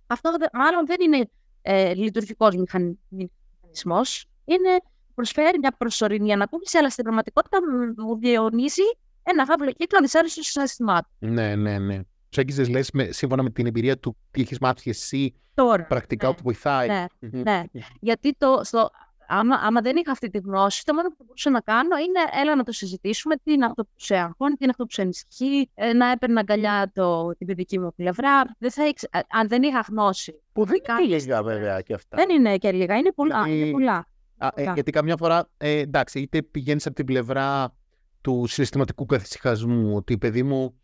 αυτό μάλλον δεν είναι ε, λειτουργικός μηχανισμός. Είναι, προσφέρει μια προσωρινή ανακούφιση, αλλά στην πραγματικότητα μου διαιωνίζει ένα φαύλο κύκλο δυσάρεστο συναισθημάτων. Ναι, ναι, ναι. Του έγγιζε, λες, σύμφωνα με την εμπειρία του, τι έχεις μάθει εσύ Τώρα, πρακτικά ναι, που βοηθάει. Ναι, ναι. Γιατί το, στο, άμα, άμα δεν είχα αυτή τη γνώση, το μόνο που μπορούσα να κάνω είναι έλα να το συζητήσουμε, τι είναι αυτό που σε αγχώνει, τι είναι αυτό που σε ενισχύει, ε, να έπαιρνα αγκαλιά το, την παιδική μου πλευρά. Δεν θα ήξε, αν δεν είχα γνώση. Που δεν είναι λίγα βέβαια και αυτά. Δεν είναι και λίγα, είναι πολλά. Γιατί- Είναι πολλά. Α, ε, γιατί καμιά φορά, ε, εντάξει, είτε πηγαίνεις από την πλευρά του συστηματικού καθησυχασμού, ότι παιδί μου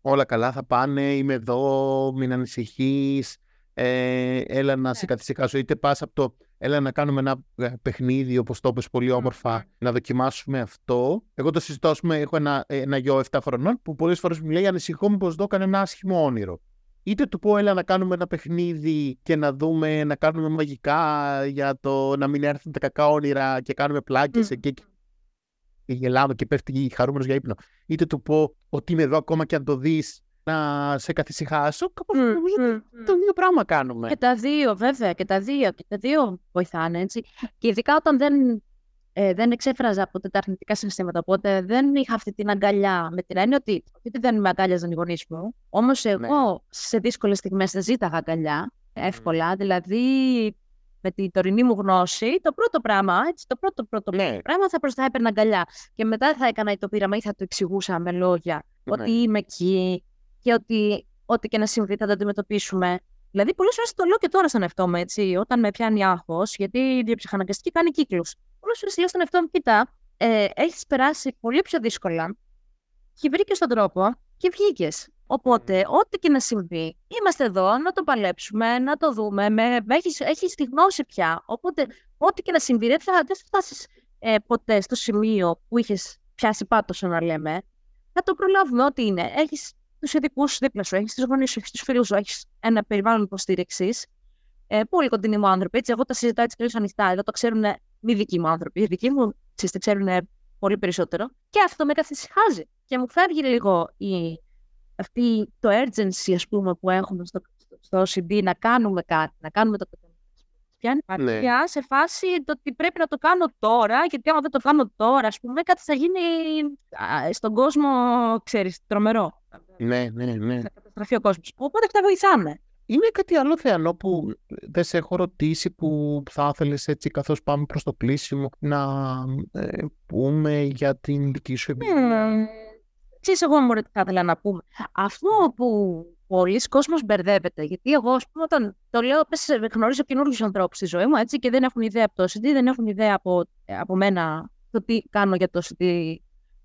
όλα καλά θα πάνε, είμαι εδώ, μην ανησυχείς, ε, έλα να σε καθησυχάσω, είτε πας από το έλα να κάνουμε ένα ε, παιχνίδι, όπως το είπες πολύ όμορφα, να δοκιμάσουμε αυτό. Εγώ το συζητώ, ας πούμε, έχω ένα, ένα γιο 7 χρονών που πολλές φορές μου λέει ανησυχώ μήπως δω κανένα άσχημο όνειρο. Είτε του πω έλα να κάνουμε ένα παιχνίδι και να δούμε, να κάνουμε μαγικά για το να μην έρθουν τα κακά όνειρα και κάνουμε πλάκες Μμ. εκεί και γελάμε και πέφτει χαρούμενος για ύπνο. Είτε του πω ότι είμαι εδώ ακόμα και αν το δεις να σε καθησυχάσω, κάπως Μμ, νομίζω μμ, μμ. το ίδιο πράγμα κάνουμε. Και τα δύο, βέβαια, και τα δύο, και τα δύο βοηθάνε, έτσι. Και ειδικά όταν δεν, ε, δεν εξέφραζα ποτέ τα αρνητικά συναισθήματα, οπότε δεν είχα αυτή την αγκαλιά, με την έννοια ότι ότι δεν με αγκάλιαζαν οι γονείς μου, όμως εγώ σε δύσκολες στιγμές δεν ζήταγα αγκαλιά, εύκολα, δηλαδή με την τωρινή μου γνώση, το πρώτο πράγμα, έτσι, το πρώτο πρώτο Ναι. πράγμα θα προς τα έπαιρνα αγκαλιά. Και μετά θα έκανα το πείραμα ή θα το εξηγούσα με λόγια Ναι. ότι είμαι εκεί και ότι ό,τι και να συμβεί θα το αντιμετωπίσουμε. Δηλαδή, πολλές φορές το λέω και τώρα στον εαυτό μου, έτσι, όταν με πιάνει άγχος, γιατί η διαψυχαναγκαστική κάνει κύκλους. Πολλέ φορέ λέω στον εαυτό μου, κοίτα, ε, έχεις περάσει πολύ πιο δύσκολα και βρήκες τον τρόπο και βγήκες. Οπότε, ό,τι και να συμβεί, είμαστε εδώ να το παλέψουμε, να το δούμε. Με, με έχεις, έχεις τη γνώση πια. Οπότε, ό,τι και να συμβεί, δεν θα, δεν θα φτάσεις ε, ποτέ στο σημείο που είχες πιάσει πάτος, να λέμε. Θα το προλάβουμε ό,τι είναι. Έχεις τους ειδικούς δίπλα σου, έχεις τους γονείς σου, έχεις τους φίλους σου, έχεις ένα περιβάλλον υποστήριξης. Ε, πολύ κοντινοί μου άνθρωποι. Έτσι, εγώ τα συζητάω έτσι τελείω ανοιχτά. Εδώ το ξέρουν μη δικοί μου άνθρωποι. Οι δικοί μου ξέρεις, τα ξέρουν πολύ περισσότερο. Και αυτό με καθησυχάζει. Και μου φεύγει λίγο η, αυτή το urgency, ας πούμε, που έχουμε στο, στο OCD να κάνουμε κάτι, να κάνουμε το Πιάνει Ναι. πια σε φάση το ότι πρέπει να το κάνω τώρα, γιατί άμα δεν το κάνω τώρα, ας πούμε, κάτι θα γίνει α, στον κόσμο, ξέρεις, τρομερό. Ναι, ναι, ναι. Θα καταστραφεί ο κόσμος. Οπότε αυτά βοηθάμε. Είναι κάτι άλλο θεανό που δεν σε έχω ρωτήσει που θα ήθελες έτσι καθώς πάμε προς το κλείσιμο να ε, πούμε για την δική σου εμπειρία; Ξέρεις εγώ μωρέ τι θα ήθελα να πούμε. Αυτό που πολλοί κόσμος μπερδεύεται, γιατί εγώ ας πούμε όταν το λέω πες ε, γνωρίζω καινούργιους ανθρώπους στη ζωή μου έτσι και δεν έχουν ιδέα από το OCD, δεν έχουν ιδέα από, ε, από μένα το τι κάνω για το OCD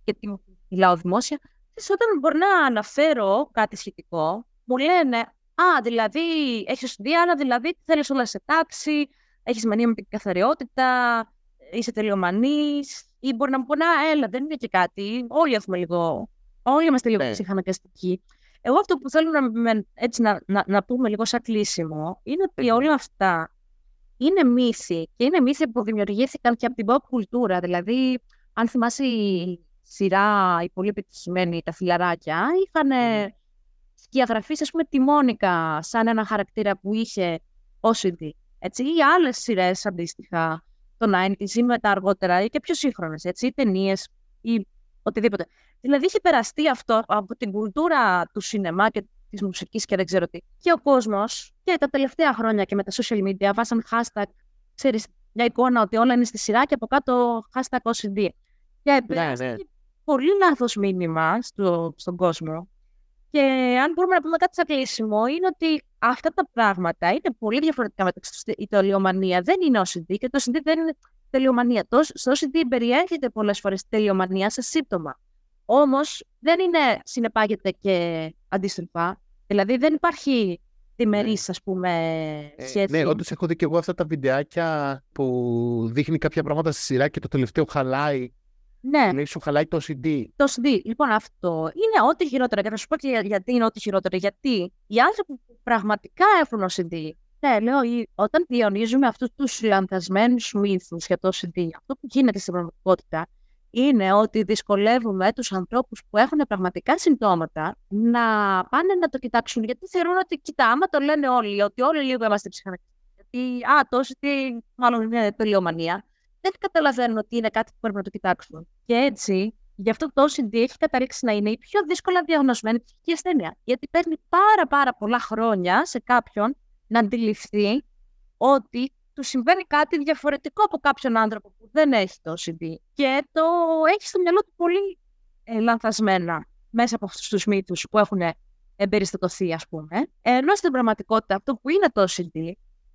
και τι μιλάω δημόσια. Ξέρεις, όταν μπορεί να αναφέρω κάτι σχετικό, μου λένε «Α, δηλαδή έχεις OCD, άρα δηλαδή θέλεις όλα σε τάξη, έχεις μανία με την καθαριότητα, είσαι τελειομανής» ή μπορεί να μου πούνε «Α, έλα, δεν είναι και κάτι, όλοι έχουμε λίγο, όλοι είμαστε λίγο Ναι. ψυχαναγκαστικοί». Εγώ αυτό που θέλω να, με- έτσι, να, να, να πούμε λίγο σαν κλείσιμο είναι ότι όλα αυτά είναι μύθοι και είναι μύθοι που δημιουργήθηκαν και από την pop κουλτούρα. Δηλαδή, αν θυμάσαι η σειρά, η πολύ επιτυχημένη, τα φιλαράκια, είχαν Μμμ. σκιαγραφίσει, ας πούμε, τη Μόνικα σαν ένα χαρακτήρα που είχε OCD. Έτσι, ή άλλες σειρές αντίστοιχα, το 90s ή μετά αργότερα, ή και πιο σύγχρονες, έτσι, ή ταινίες ή οτιδήποτε. Δηλαδή, είχε περαστεί αυτό από την κουλτούρα του σινεμά και της μουσικής και δεν ξέρω τι. Και ο κόσμος και τα τελευταία χρόνια και με τα social media βάσαν hashtag, ξέρεις, μια εικόνα ότι όλα είναι στη σειρά και από κάτω hashtag OCD. Και περάστηκε ναι. πολύ λάθος μήνυμα στο, στον κόσμο. Και αν μπορούμε να πούμε κάτι σαν κλείσιμο, είναι ότι αυτά τα πράγματα είναι πολύ διαφορετικά μεταξύ τους. Η τελειομανία δεν είναι OCD και το OCD δεν είναι τελειομανία. Το, στο OCD περιέχεται πολλές φορές τελειομανία σε σύμπτωμα. Όμως δεν είναι, συνεπάγεται και αντίστροφα. Δηλαδή δεν υπάρχει διμερής, ας πούμε, Ε, σχέση. ναι, όντως έχω δει και εγώ αυτά τα βιντεάκια που δείχνει κάποια πράγματα στη σειρά και το τελευταίο χαλάει Ναι. Λέει σου χαλάει το CD. Το CD. Λοιπόν, αυτό είναι ό,τι χειρότερο. Και θα σου πω και γιατί είναι ό,τι χειρότερο. Γιατί οι άνθρωποι που πραγματικά έχουν CD ναι, λέω, όταν διονύζουμε αυτούς τους λανθασμένους μύθους για το CD, αυτό που γίνεται στην πραγματικότητα είναι ότι δυσκολεύουμε τους ανθρώπους που έχουν πραγματικά συμπτώματα να πάνε να το κοιτάξουν. Γιατί θεωρούν ότι, κοιτά, άμα το λένε όλοι, ότι όλοι λίγο είμαστε ψυχανακοί. Γιατί, α, το CD μάλλον είναι τελειομανία. Δεν καταλαβαίνουν ότι είναι κάτι που πρέπει να το κοιτάξουν. Και έτσι, γι' αυτό το OCD έχει καταλήξει να είναι η πιο δύσκολα διαγνωσμένη ψυχική ασθένεια. Γιατί παίρνει πάρα πάρα πολλά χρόνια σε κάποιον να αντιληφθεί ότι του συμβαίνει κάτι διαφορετικό από κάποιον άνθρωπο που δεν έχει το OCD και το έχει στο μυαλό του πολύ ε, λανθασμένα μέσα από αυτούς τους μύθους που έχουν εμπεριστατωθεί, ας πούμε. Ενώ στην πραγματικότητα αυτό που είναι το OCD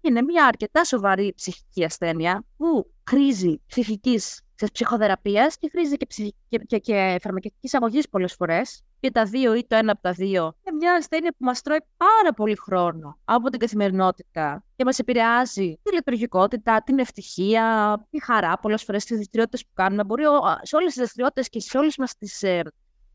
είναι μια αρκετά σοβαρή ψυχική ασθένεια που χρήζει ψυχικής ψυχοθεραπείας και χρήζει και, ψυχική, και, και, και φαρμακευτικής αγωγής πολλές φορές και τα δύο ή το ένα από τα δύο. Είναι μια ασθένεια που μας τρώει πάρα πολύ χρόνο από την καθημερινότητα και μας επηρεάζει τη λειτουργικότητα, την ευτυχία, τη χαρά πολλές φορές τις δραστηριότητες που κάνουμε. Μπορεί σε όλες τις δραστηριότητες και σε όλες μας τις ε,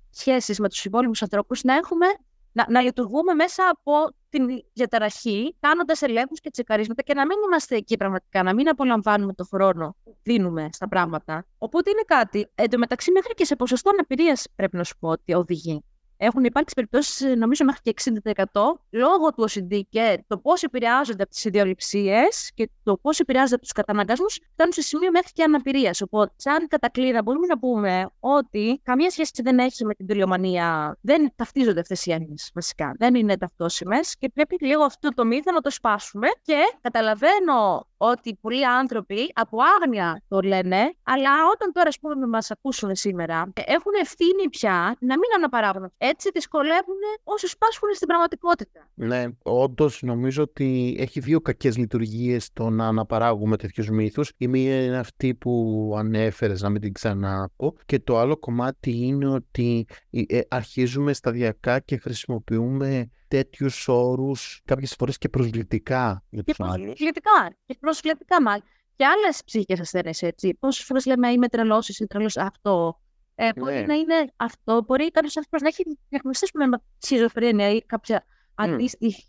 σχέσεις με τους υπόλοιπους ανθρώπους να έχουμε να, να λειτουργούμε μέσα από την διαταραχή, κάνοντας ελέγχους και τσεκαρίσματα και να μην είμαστε εκεί πραγματικά, να μην απολαμβάνουμε το χρόνο που δίνουμε στα πράγματα. Οπότε είναι κάτι, εντωμεταξύ μέχρι και σε ποσοστό αναπηρίας πρέπει να σου πω ότι οδηγεί. Έχουν υπάρξει περιπτώσεις, νομίζω, μέχρι και 60% λόγω του OCD και το πώς επηρεάζονται από τις ιδιοληψίες και το πώς επηρεάζονται από τους καταναγκασμούς, φτάνουν σε σημείο μέχρι και αναπηρίας. Οπότε, σαν κατακλείδα, μπορούμε να πούμε ότι καμία σχέση δεν έχει με την τηλεομανία. Δεν ταυτίζονται αυτές οι έννοιες, βασικά. Δεν είναι ταυτόσιμες και πρέπει λίγο αυτό το μύθο να το σπάσουμε. Και καταλαβαίνω ότι πολλοί άνθρωποι από άγνοια το λένε, αλλά όταν τώρα, ας πούμε, μας ακούσουν σήμερα, έχουν ευθύνη πια να μην αναπαράγουν. Έτσι δυσκολεύουν όσους πάσχουν στην πραγματικότητα. Ναι, όντως νομίζω ότι έχει δύο κακές λειτουργίες το να αναπαράγουμε τέτοιους μύθους. Η μία είναι αυτή που ανέφερες, να μην την ξαναπώ. Και το άλλο κομμάτι είναι ότι ε, αρχίζουμε σταδιακά και χρησιμοποιούμε τέτοιους όρους κάποιες φορές και προσβλητικά για τους άλλους. Προσβλητικά. Και προσβλητικά, μα. Και άλλες ψυχικές ασθένειες έτσι. Πόσες φορές λέμε είμαι τρελός, είσαι τρελός αυτό. Ε, μπορεί ναι. να είναι αυτό. Μπορεί κάποιος άνθρωπος να έχει διαγνωστεί με σχιζοφρένεια ή κάποια mm. αντίστοιχη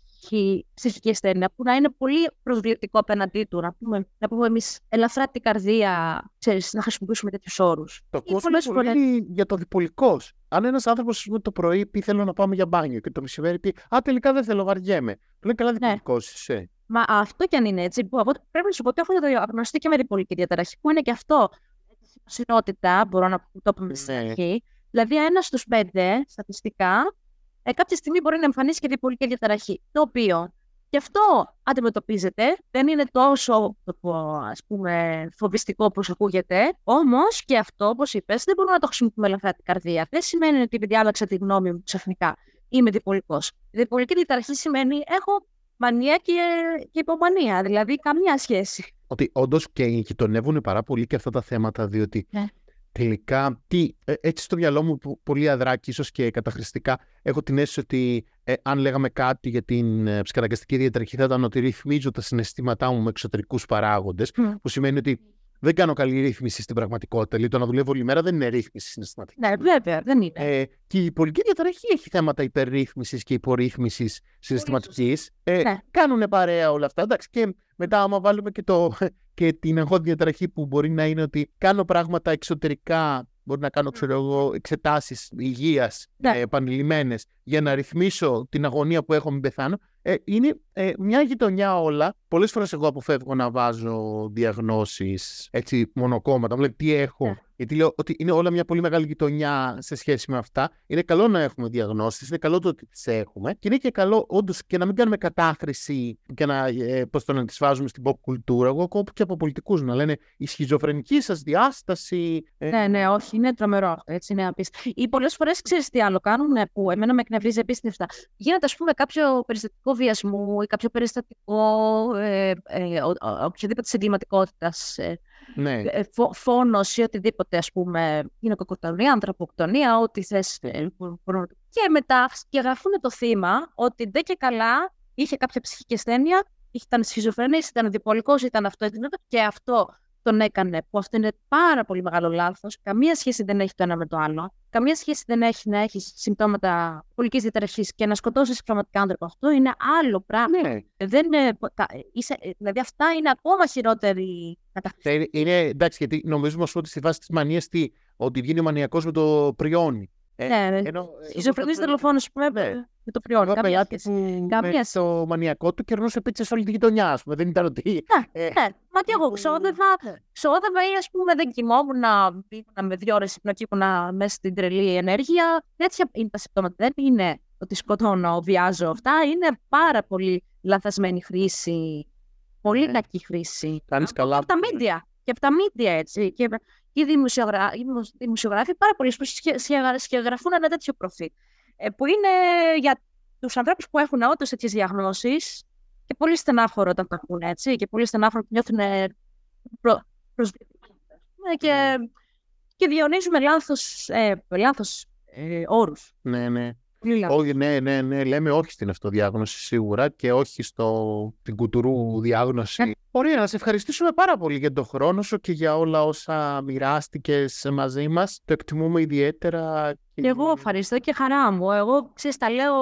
ψυχική ασθένεια που να είναι πολύ προσβλητικό απέναντί του. Να πούμε, να πούμε εμείς ελαφρά την καρδία, ξέρεις, να χρησιμοποιήσουμε τέτοιους όρους. Το κόσμο είναι πολύ για το διπολικός. Αν ένας άνθρωπος το πρωί πει θέλω να πάμε για μπάνιο και το μεσημέρι πει Α, τελικά δεν θέλω, βαριέμαι. Λέει καλά ναι. διπολικός ναι. είσαι. Μα αυτό κι αν είναι έτσι, που πρέπει να σου πω ότι έχω γνωστεί και με διπολική διαταραχή, που είναι και αυτό. Συνότητα, μπορώ να το πούμε στην ναι. αρχή. Δηλαδή, ένας στους πέντε στατιστικά ε, κάποια στιγμή μπορεί να εμφανίσει και διπολική διαταραχή. Το οποίο και αυτό αντιμετωπίζεται. Δεν είναι τόσο ας πούμε, φοβιστικό όπως ακούγεται. Όμως και αυτό, όπως είπες, δεν μπορούμε να το χρησιμοποιούμε ελαφρά την καρδία. Δεν σημαίνει ότι επειδή άλλαξα τη γνώμη μου ξαφνικά είμαι διπολικός. Διπολική διαταραχή σημαίνει έχω μανία και, και υπομανία. Δηλαδή καμία σχέση. Ότι όντως και γειτονεύουν πάρα πολύ και αυτά τα θέματα, διότι ναι. τελικά, τι, ε, έτσι στο μυαλό μου πολύ αδράκι, ίσως και καταχρηστικά, έχω την αίσθηση ότι ε, αν λέγαμε κάτι για την ε, ψυχαναγκαστική διαταραχή θα ήταν ότι ρυθμίζω τα συναισθήματά μου με εξωτερικούς παράγοντες, που σημαίνει ότι δεν κάνω καλή ρύθμιση στην πραγματικότητα. Δηλαδή, το να δουλεύω όλη μέρα δεν είναι ρύθμιση συναισθηματική. Ναι, βέβαια, δεν είναι. Ε, και η πολιτική διαταραχή έχει θέματα υπερρύθμισης και υπορρύθμισης συναισθηματικής. Ε, ναι. Κάνουν παρέα όλα αυτά. Εντάξει, και μετά, άμα βάλουμε και, το, και την εγχώδη διαταραχή που μπορεί να είναι ότι κάνω πράγματα εξωτερικά Μπορεί να κάνω, ξέρω εγώ, εξετάσεις υγείας ναι. ε, επανειλημμένες για να ρυθμίσω την αγωνία που έχω μην πεθάνω. Ε, είναι ε, μια γειτονιά όλα. Πολλές φορές εγώ αποφεύγω να βάζω διαγνώσεις έτσι μονοκόμματα. Μου λέει τι έχω; Ναι. Γιατί λέω ότι είναι όλα μια πολύ μεγάλη γειτονιά σε σχέση με αυτά. Είναι καλό να έχουμε διαγνώσεις, είναι καλό το ότι τις έχουμε. Και είναι και καλό όντως και να μην κάνουμε κατάχρηση και να, ε, πώς το να τις βάζουμε στην pop κουλτούρα. Εγώ ακούω και από πολιτικούς να λένε η σχιζοφρενική σας διάσταση. Ε... Ναι, ναι, όχι, είναι τρομερό. Έτσι είναι απίστευτο. Ή πολλές φορές ξέρεις τι άλλο κάνουν που εμένα με εκνευρίζει επίστευτα. Γίνεται, ας πούμε, κάποιο περιστατικό βιασμού ή κάποιο περιστατικό ε, ε, οποιαδήποτε εγκληματικότητα. Ε, ναι. Ε, φόνος ή οτιδήποτε, ας πούμε, γυναικοκτονία, ανθρωποκτονία, ό,τι θες. Ε, και μετά γραφούν το θύμα ότι δεν και καλά είχε κάποια ψυχική ασθένεια, ήταν σχιζοφρενής, ήταν διπολικός, ήταν αυτό, ήταν αυτό και αυτό τον έκανε, που αυτό είναι πάρα πολύ μεγάλο λάθος. Καμία σχέση δεν έχει το ένα με το άλλο. Καμία σχέση δεν έχει να έχεις συμπτώματα πολική διαταραχή και να σκοτώσεις πραγματικά άνθρωπο. Αυτό είναι άλλο πράγμα. Ναι. Δεν είναι, είσαι, δηλαδή, αυτά είναι ακόμα χειρότερη κατάσταση. Είναι, εντάξει, γιατί νομίζουμε ότι στη βάση της μανίας ότι βγαίνει ο μανιακός με το πριόνι. Ε, ναι, ναι. Ενώ, Σχιζοφρενής δολοφόνος, πούμε, ναι. με το πριόνι. Καμία που καμία... με το μανιακό του κερνούσε πίτσε όλη τη γειτονιά, ας πούμε. Δεν ήταν ότι... Ναι, ε, ναι. Μα τι εγώ ξόδευα, ξόδευα ή ας πούμε δεν κοιμόμουν να, με δύο ώρες ύπνο μέσα στην τρελή ενέργεια. Τέτοια είναι τα συμπτώματα. Δεν είναι ότι σκοτώνω, βιάζω αυτά. Είναι πάρα πολύ λαθασμένη χρήση. Πολύ κακή χρήση. Κάνεις καλά. Από τα μίντια. Και από τα μίντια έτσι. Και οι, δημοσιογρα... οι δημοσιογράφοι πάρα πολλοί που σχεδιαγραφούν ένα τέτοιο προφίλ. Ε, που είναι για τους ανθρώπους που έχουν όντως τέτοιες διαγνώσεις και πολύ στενάφορο όταν το ακούνε έτσι. Και πολύ στενάφορο που νιώθουν προ... και, ναι. και διονύζουμε λάθος, ε, λάθος ε, όρους. Ναι, ναι. Όχι, ναι, ναι, ναι. Λέμε όχι στην αυτοδιάγνωση σίγουρα και όχι στο, στην κουτουρού διάγνωση. Ε. Ωραία, να σε ευχαριστήσουμε πάρα πολύ για τον χρόνο σου και για όλα όσα μοιράστηκες μαζί μας. Το εκτιμούμε ιδιαίτερα. Και εγώ ευχαριστώ και χαρά μου. Εγώ ξέρεις, τα λέω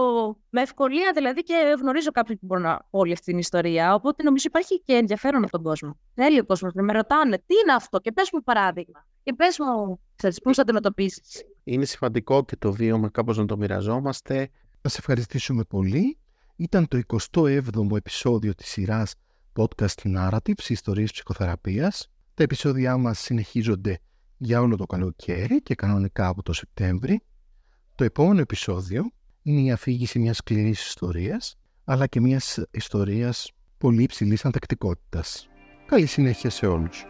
με ευκολία δηλαδή και γνωρίζω κάποιον που μπορεί να πω όλη αυτή την ιστορία. Οπότε νομίζω υπάρχει και ενδιαφέρον από τον κόσμο. Θέλει ο κόσμος να με ρωτάνε τι είναι αυτό και πες μου παράδειγμα. Και πες μου, ξέρεις, πώς θα αντιμετωπίσεις. Είναι σημαντικό και το βίωμα κάπως να το μοιραζόμαστε. Να σε ευχαριστήσουμε πολύ. Ήταν το 27ο επεισόδιο της σειράς podcast Narratives, ιστορίες ψυχοθεραπείας. Τα επεισόδια μας συνεχίζονται για όλο το καλοκαίρι και κανονικά από το Σεπτέμβρη. Το επόμενο επεισόδιο είναι η αφήγηση μιας σκληρής ιστορίας, αλλά και μιας ιστορίας πολύ υψηλής ανθεκτικότητας. Καλή συνέχεια σε όλους.